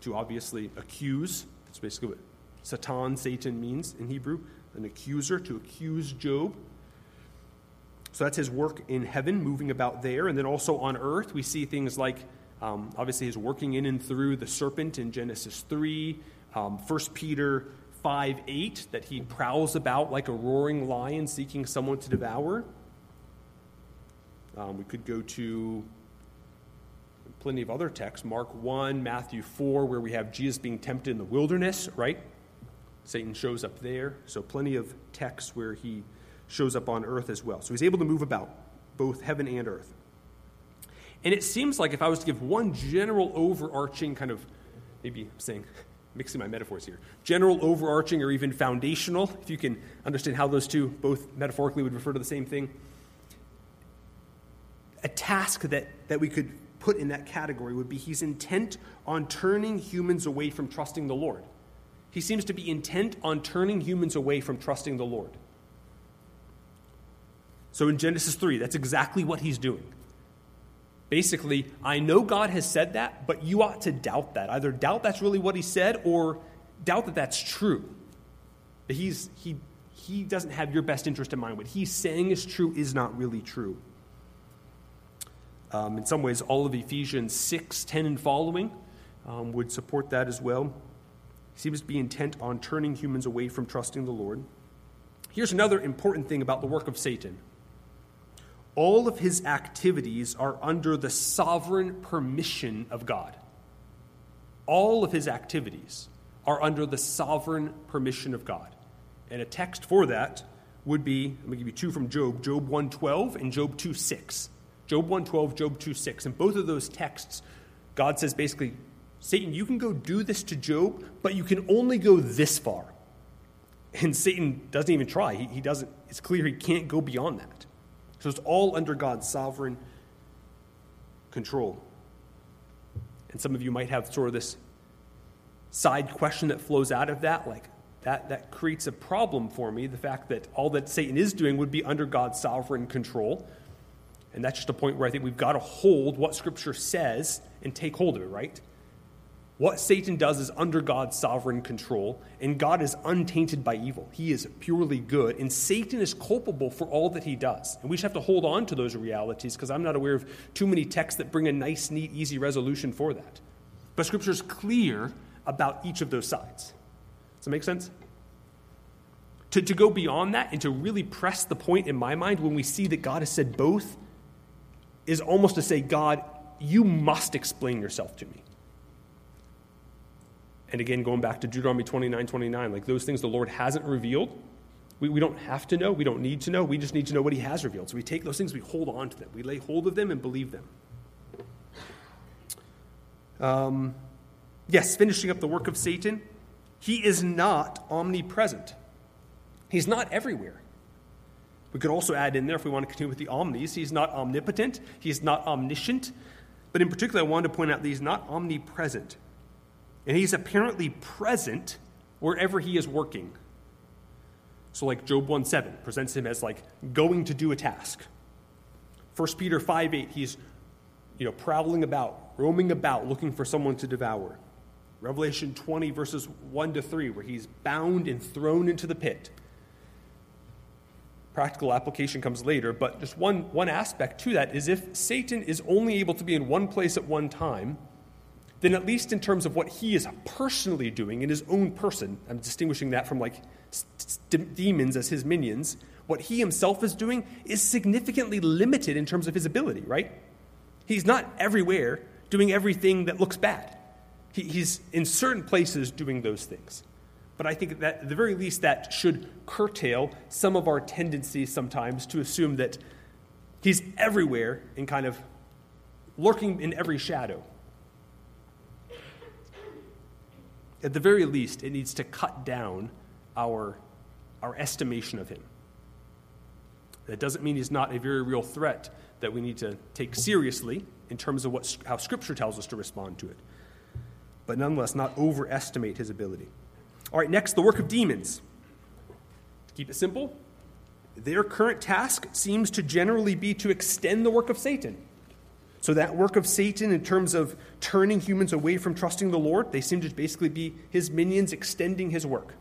to obviously accuse. That's basically what Satan, Satan means in Hebrew, an accuser, to accuse Job. So that's his work in heaven, moving about there. And then also on earth, we see things like um, obviously, he's working in and through the serpent in Genesis 3, um, 1 Peter 5 8, that he prowls about like a roaring lion seeking someone to devour. Um, we could go to plenty of other texts Mark 1, Matthew 4, where we have Jesus being tempted in the wilderness, right? Satan shows up there. So, plenty of texts where he shows up on earth as well. So, he's able to move about both heaven and earth. And it seems like if I was to give one general overarching kind of, maybe I'm saying, (laughs) mixing my metaphors here, general overarching or even foundational, if you can understand how those two both metaphorically would refer to the same thing, a task that, that we could put in that category would be he's intent on turning humans away from trusting the Lord. He seems to be intent on turning humans away from trusting the Lord. So in Genesis 3, that's exactly what he's doing. Basically, I know God has said that, but you ought to doubt that. Either doubt that's really what he said or doubt that that's true. That he's, he, he doesn't have your best interest in mind. What he's saying is true is not really true. Um, in some ways, all of Ephesians 6, 10, and following um, would support that as well. He seems to be intent on turning humans away from trusting the Lord. Here's another important thing about the work of Satan all of his activities are under the sovereign permission of God. All of his activities are under the sovereign permission of God. And a text for that would be, let me give you two from Job, Job 1:12 and Job 2:6. Job 1:12, Job 2:6. In both of those texts, God says basically, Satan, you can go do this to Job, but you can only go this far. And Satan doesn't even try. He, he doesn't, it's clear he can't go beyond that. So it's all under God's sovereign control. And some of you might have sort of this side question that flows out of that, like that, that creates a problem for me, the fact that all that Satan is doing would be under God's sovereign control. And that's just a point where I think we've got to hold what Scripture says and take hold of it, right? What Satan does is under God's sovereign control, and God is untainted by evil. He is purely good, and Satan is culpable for all that he does. And we just have to hold on to those realities because I'm not aware of too many texts that bring a nice, neat, easy resolution for that. But Scripture is clear about each of those sides. Does that make sense? To, to go beyond that and to really press the point in my mind when we see that God has said both is almost to say, God, you must explain yourself to me. And again, going back to Deuteronomy 29 29, like those things the Lord hasn't revealed, we, we don't have to know. We don't need to know. We just need to know what He has revealed. So we take those things, we hold on to them, we lay hold of them and believe them. Um, yes, finishing up the work of Satan, he is not omnipresent, he's not everywhere. We could also add in there, if we want to continue with the omnis, he's not omnipotent, he's not omniscient, but in particular, I wanted to point out that he's not omnipresent. And he's apparently present wherever he is working. So, like Job 1 7 presents him as like going to do a task. 1 Peter 5 8, he's you know, prowling about, roaming about, looking for someone to devour. Revelation 20, verses 1 to 3, where he's bound and thrown into the pit. Practical application comes later, but just one, one aspect to that is if Satan is only able to be in one place at one time, then at least in terms of what he is personally doing in his own person, I'm distinguishing that from like st- demons as his minions, what he himself is doing is significantly limited in terms of his ability, right? He's not everywhere doing everything that looks bad. He, he's in certain places doing those things. But I think that at the very least that should curtail some of our tendencies sometimes to assume that he's everywhere and kind of lurking in every shadow. At the very least, it needs to cut down our, our estimation of him. That doesn't mean he's not a very real threat that we need to take seriously in terms of what, how Scripture tells us to respond to it. But nonetheless, not overestimate his ability. All right, next, the work of demons. To keep it simple, their current task seems to generally be to extend the work of Satan. So, that work of Satan, in terms of turning humans away from trusting the Lord, they seem to basically be his minions extending his work.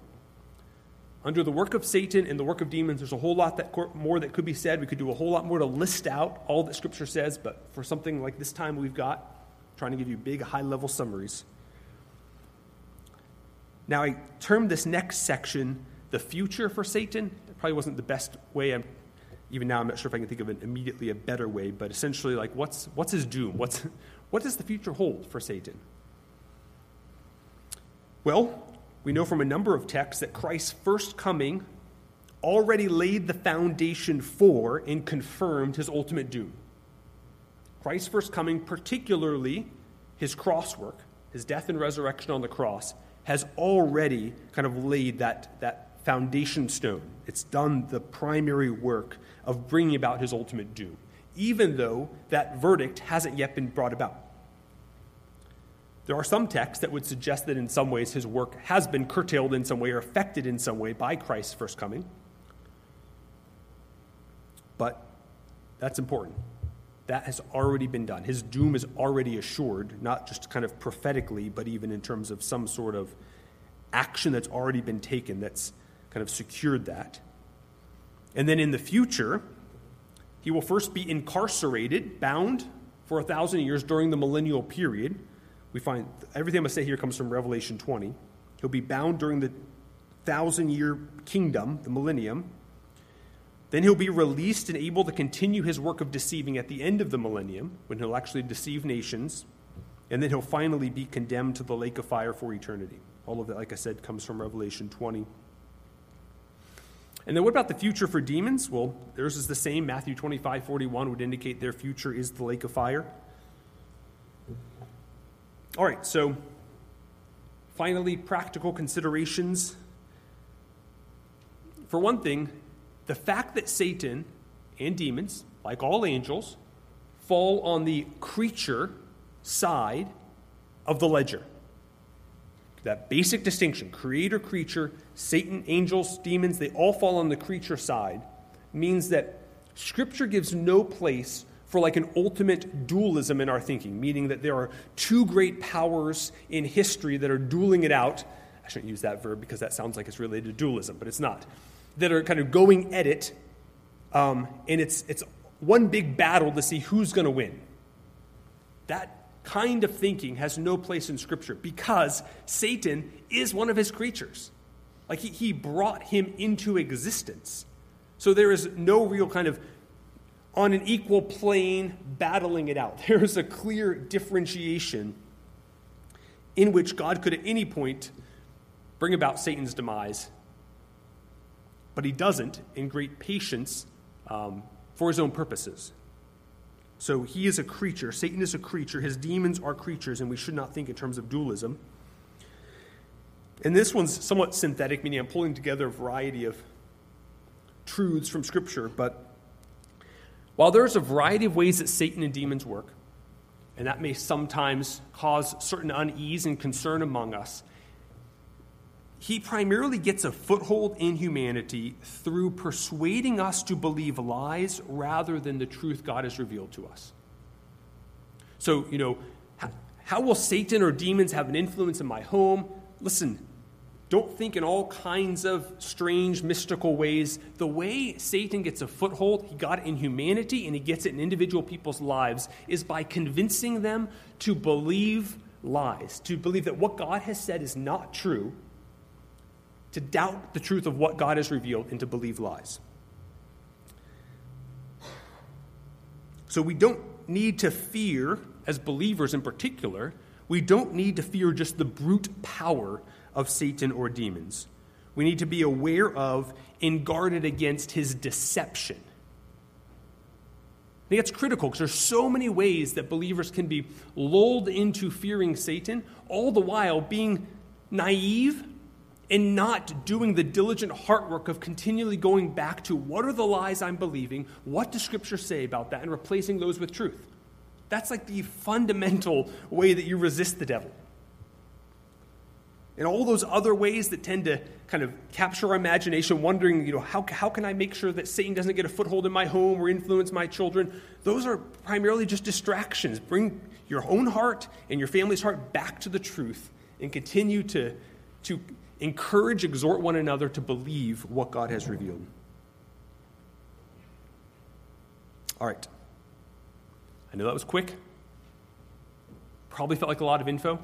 Under the work of Satan and the work of demons, there's a whole lot that more that could be said. We could do a whole lot more to list out all that Scripture says, but for something like this time we've got, trying to give you big, high level summaries. Now, I termed this next section the future for Satan. It probably wasn't the best way. I'm even now, I'm not sure if I can think of an immediately a better way, but essentially, like, what's, what's his doom? What's, (laughs) what does the future hold for Satan? Well, we know from a number of texts that Christ's first coming already laid the foundation for and confirmed his ultimate doom. Christ's first coming, particularly his cross work, his death and resurrection on the cross, has already kind of laid that, that foundation stone. It's done the primary work of bringing about his ultimate doom, even though that verdict hasn't yet been brought about. There are some texts that would suggest that in some ways his work has been curtailed in some way or affected in some way by Christ's first coming. But that's important. That has already been done. His doom is already assured, not just kind of prophetically, but even in terms of some sort of action that's already been taken that's kind of secured that. And then in the future, he will first be incarcerated, bound for a thousand years during the millennial period we find everything I'm going to say here comes from Revelation 20. He'll be bound during the thousand year kingdom, the millennium. Then he'll be released and able to continue his work of deceiving at the end of the millennium, when he'll actually deceive nations. And then he'll finally be condemned to the lake of fire for eternity. All of that, like I said, comes from Revelation 20. And then what about the future for demons? Well, theirs is the same. Matthew 25, 41 would indicate their future is the lake of fire. All right, so finally, practical considerations. For one thing, the fact that Satan and demons, like all angels, fall on the creature side of the ledger. That basic distinction creator, creature, Satan, angels, demons, they all fall on the creature side, means that Scripture gives no place for like an ultimate dualism in our thinking, meaning that there are two great powers in history that are dueling it out. I shouldn't use that verb because that sounds like it's related to dualism, but it's not. That are kind of going at it, um, and it's, it's one big battle to see who's going to win. That kind of thinking has no place in Scripture because Satan is one of his creatures. Like he, he brought him into existence. So there is no real kind of on an equal plane, battling it out. (laughs) There is a clear differentiation in which God could at any point bring about Satan's demise, but he doesn't in great patience um, for his own purposes. So he is a creature. Satan is a creature. His demons are creatures, and we should not think in terms of dualism. And this one's somewhat synthetic, meaning I'm pulling together a variety of truths from Scripture, but while there's a variety of ways that Satan and demons work, and that may sometimes cause certain unease and concern among us, he primarily gets a foothold in humanity through persuading us to believe lies rather than the truth God has revealed to us. So, you know, how will Satan or demons have an influence in my home? Listen, don't think in all kinds of strange, mystical ways. The way Satan gets a foothold, he got it in humanity and he gets it in individual people's lives, is by convincing them to believe lies, to believe that what God has said is not true, to doubt the truth of what God has revealed, and to believe lies. So we don't need to fear, as believers in particular, we don't need to fear just the brute power of Satan or demons. We need to be aware of and guarded against his deception. I think it's critical because there's so many ways that believers can be lulled into fearing Satan, all the while being naive and not doing the diligent heart work of continually going back to what are the lies I'm believing, what does Scripture say about that, and replacing those with truth. That's like the fundamental way that you resist the devil and all those other ways that tend to kind of capture our imagination, wondering, you know, how, how can I make sure that Satan doesn't get a foothold in my home or influence my children? Those are primarily just distractions. Bring your own heart and your family's heart back to the truth and continue to, to encourage, exhort one another to believe what God has revealed. All right. I know that was quick. Probably felt like a lot of info.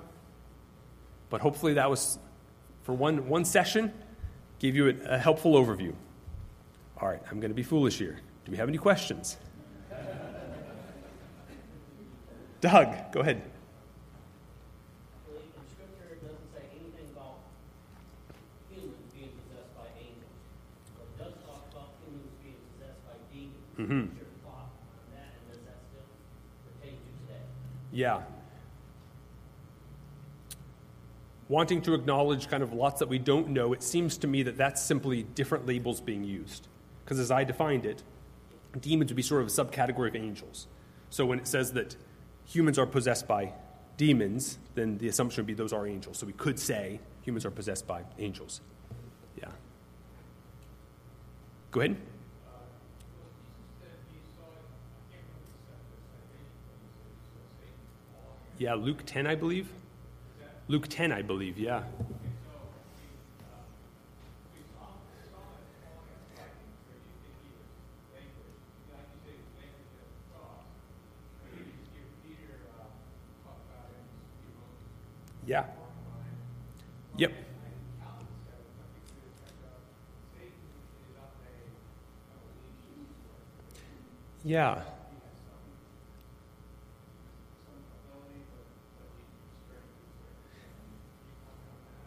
But hopefully that was, for one, one session, gave you a, a helpful overview. All right, I'm going to be foolish here. Do we have any questions? (laughs) Doug, go ahead. Mm-hmm. Yeah. Wanting to acknowledge kind of lots that we don't know, it seems to me that that's simply different labels being used. Because as I defined it, demons would be sort of a subcategory of angels. So when it says that humans are possessed by demons, then the assumption would be those are angels. So we could say humans are possessed by angels. Yeah. Go ahead. Yeah, Luke 10, I believe. Luke 10, I believe, yeah. Yeah. Yep. Yeah.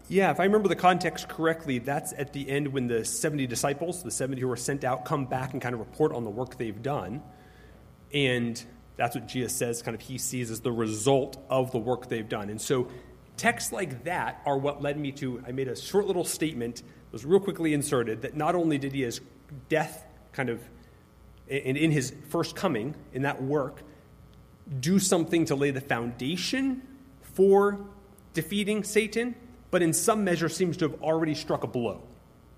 Yeah, if I remember the context correctly, that's at the end when the 70 disciples, the 70 who were sent out, come back and kind of report on the work they've done. And that's what Jesus says, kind of, he sees as the result of the work they've done. And so texts like that are what led me to, I made a short little statement, was real quickly inserted, that not only did he death kind of, and in his first coming, in that work, do something to lay the foundation for defeating Satan, but in some measure seems to have already struck a blow.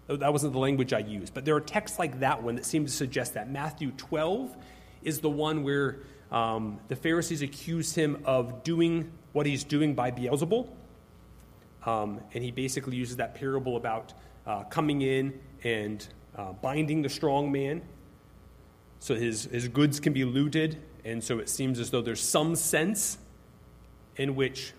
That wasn't the language I used, but there are texts like that one that seem to suggest that. Matthew 12 is the one where um, the Pharisees accuse him of doing what he's doing by Beelzebul. Um, and he basically uses that parable about uh, coming in and uh, binding the strong man so his, his goods can be looted. And so it seems as though there's some sense in which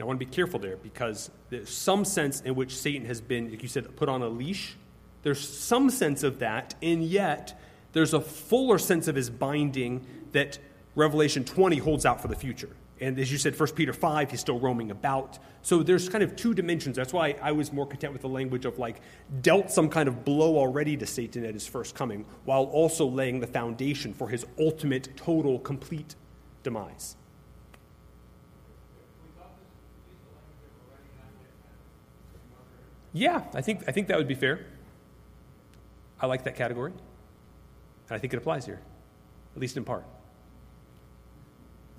I want to be careful there because there's some sense in which Satan has been, like you said, put on a leash. There's some sense of that, and yet there's a fuller sense of his binding that Revelation 20 holds out for the future. And as you said, 1 Peter 5, he's still roaming about. So there's kind of two dimensions. That's why I was more content with the language of like dealt some kind of blow already to Satan at his first coming, while also laying the foundation for his ultimate, total, complete demise. Yeah, I think, I think that would be fair. I like that category. And I think it applies here, at least in part.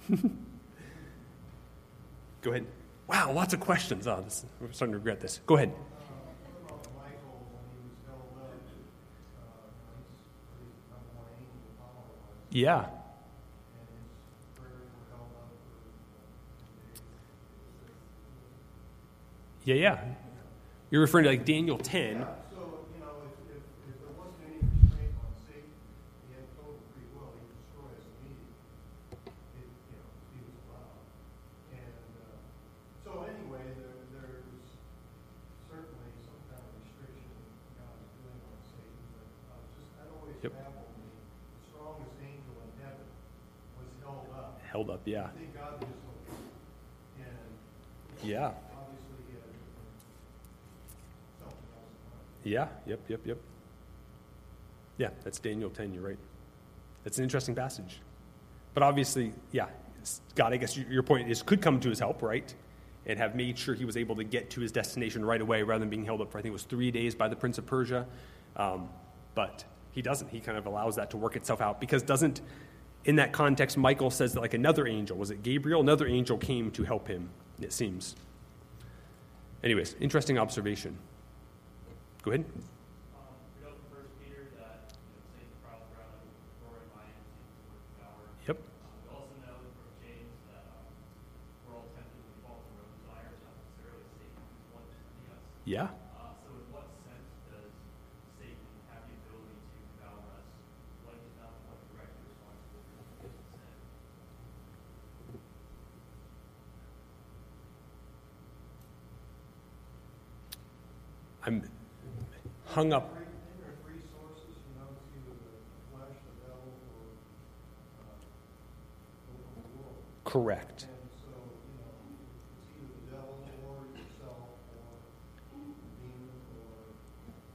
(laughs) Go ahead. Wow, lots of questions. Oh, this, I'm starting to regret this. Go ahead. Yeah. Yeah, yeah. You're referring to like Daniel 10. Yeah, so, you know, if, if, if there wasn't any restraint on Satan, he had total free will, he could destroy us immediately. You know, he was allowed. And, uh, so anyway, there, there's certainly some kind of restriction God is doing on Satan, but, uh, just, that always Yep. me. The strongest angel in heaven was held up. Held up, yeah. I think God just looked, and Yeah. obviously he had a different, something else in mind. Yeah, yep, yep, yep. Yeah, that's Daniel 10, you're right. That's an interesting passage. But obviously, yeah, God, I guess your point is could come to his help, right? And have made sure he was able to get to his destination right away rather than being held up for, I think it was three days by the Prince of Persia. Um, but he doesn't. He kind of allows that to work itself out because doesn't, in that context, Michael says that like another angel, was it Gabriel? Another angel came to help him, it seems. Anyways, interesting observation. Go ahead. Um, we know from First Peter that, you know, Satan prowls around like a roaring lion, seeking to devour. Yep. Um, we also know from James that, um, we're all tempted to fall from our own desires, not necessarily Satan who's one tempting us. Yeah. Uh, so in what sense does Satan have the ability to devour us when he's not the one directly responsible for his sin? I'm hung up. Three, isn't there three sources, you know, it's either the flesh, the devil, or, uh, the the world. Correct. And so, you know, it's either the devil or yourself or demon or,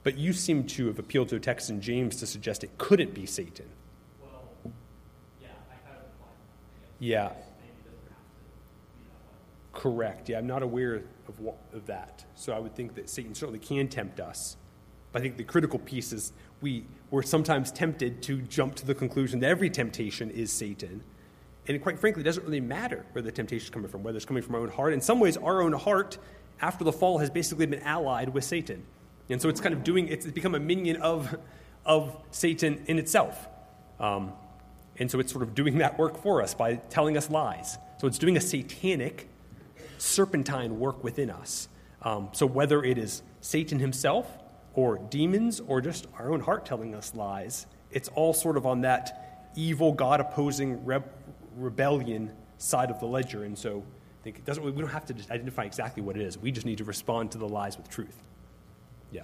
But you seem to have appealed to a text in James to suggest it couldn't be Satan. Well, yeah, I kind of implied that, I guess. Yeah. Maybe it doesn't have to. Correct. Yeah, I'm not aware of, what, of that. So I would think that Satan certainly can tempt us. I think the critical piece is we, we're sometimes tempted to jump to the conclusion that every temptation is Satan. And quite frankly, it doesn't really matter where the temptation is coming from, whether it's coming from our own heart. In some ways, our own heart, after the fall, has basically been allied with Satan. And so it's kind of doing, it's become a minion of, of Satan in itself. Um, and so it's sort of doing that work for us by telling us lies. So it's doing a satanic, serpentine work within us. Um, so whether it is Satan himself, or demons, or just our own heart telling us lies, it's all sort of on that evil, God opposing re- rebellion side of the ledger. And so I think it doesn't, we don't have to identify exactly what it is. We just need to respond to the lies with truth. Yeah.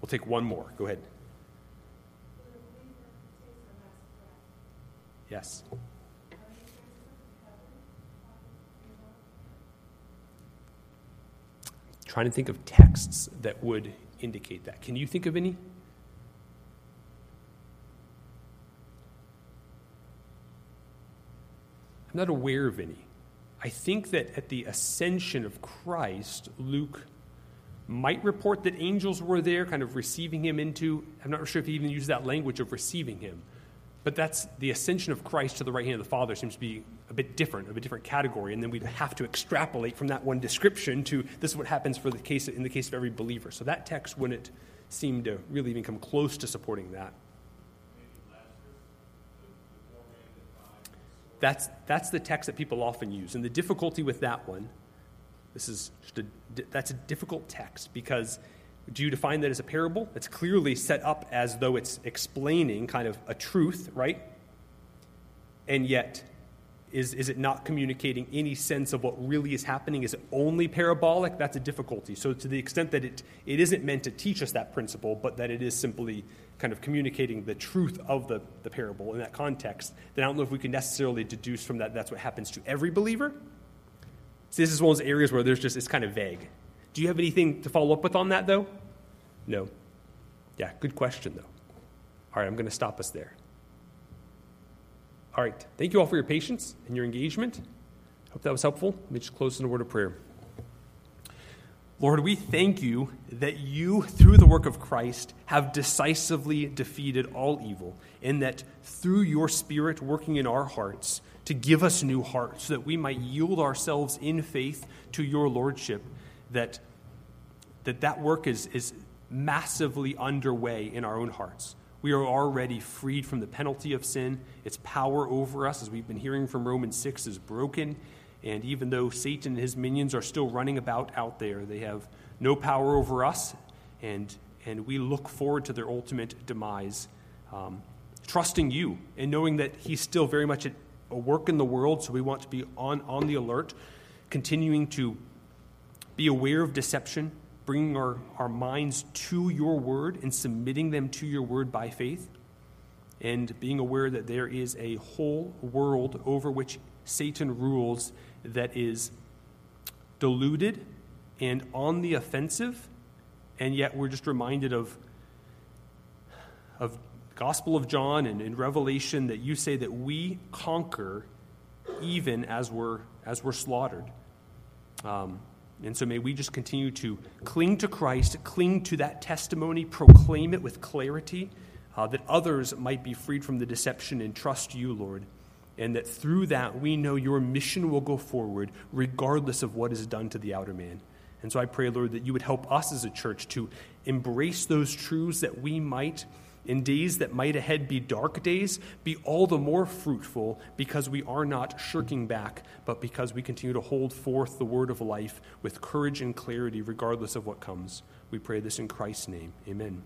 We'll take one more. Go ahead. Yes. Trying to think of texts that would indicate that. Can you think of any? I'm not aware of any. I think that at the ascension of Christ, Luke might report that angels were there, kind of receiving him into. I'm not sure if he even used that language of receiving him. But that's the ascension of Christ to the right hand of the Father seems to be a bit different, of a different category, and then we'd have to extrapolate from that one description to this is what happens for the case in the case of every believer. So that text wouldn't seem to really even come close to supporting that. That's, that's the text that people often use. And the difficulty with that one, this is a, that's a difficult text because do you define that as a parable? It's clearly set up as though it's explaining kind of a truth, right? And yet, is, is it not communicating any sense of what really is happening? Is it only parabolic? That's a difficulty. So, to the extent that it, it isn't meant to teach us that principle, but that it is simply kind of communicating the truth of the, the parable in that context, then I don't know if we can necessarily deduce from that that's what happens to every believer. So this is one of those areas where there's just, it's kind of vague. Do you have anything to follow up with on that, though? No. Yeah, good question, though. All right, I'm going to stop us there. All right, thank you all for your patience and your engagement. Hope that was helpful. Let me just close in a word of prayer. Lord, we thank you that you, through the work of Christ, have decisively defeated all evil, and that through your Spirit working in our hearts to give us new hearts, so that we might yield ourselves in faith to your Lordship, that that, that work is, is massively underway in our own hearts. We are already freed from the penalty of sin. Its power over us, as we've been hearing from Romans 6, is broken and even though Satan and his minions are still running about out there, they have no power over us, and, and we look forward to their ultimate demise. Um, trusting you and knowing that he's still very much at a work in the world, so we want to be on, on the alert, continuing to be aware of deception, bringing our, our minds to your word and submitting them to your word by faith, and being aware that there is a whole world over which Satan rules that is deluded and on the offensive, and yet we're just reminded of, of Gospel of John and in Revelation that you say that we conquer even as we're, as we're slaughtered. Um, and so may we just continue to cling to Christ, cling to that testimony, proclaim it with clarity, uh, that others might be freed from the deception and trust you, Lord and that through that we know your mission will go forward regardless of what is done to the outer man. And so I pray, Lord, that you would help us as a church to embrace those truths that we might, in days that might ahead be dark days, be all the more fruitful because we are not shirking back, but because we continue to hold forth the word of life with courage and clarity regardless of what comes. We pray this in Christ's name. Amen.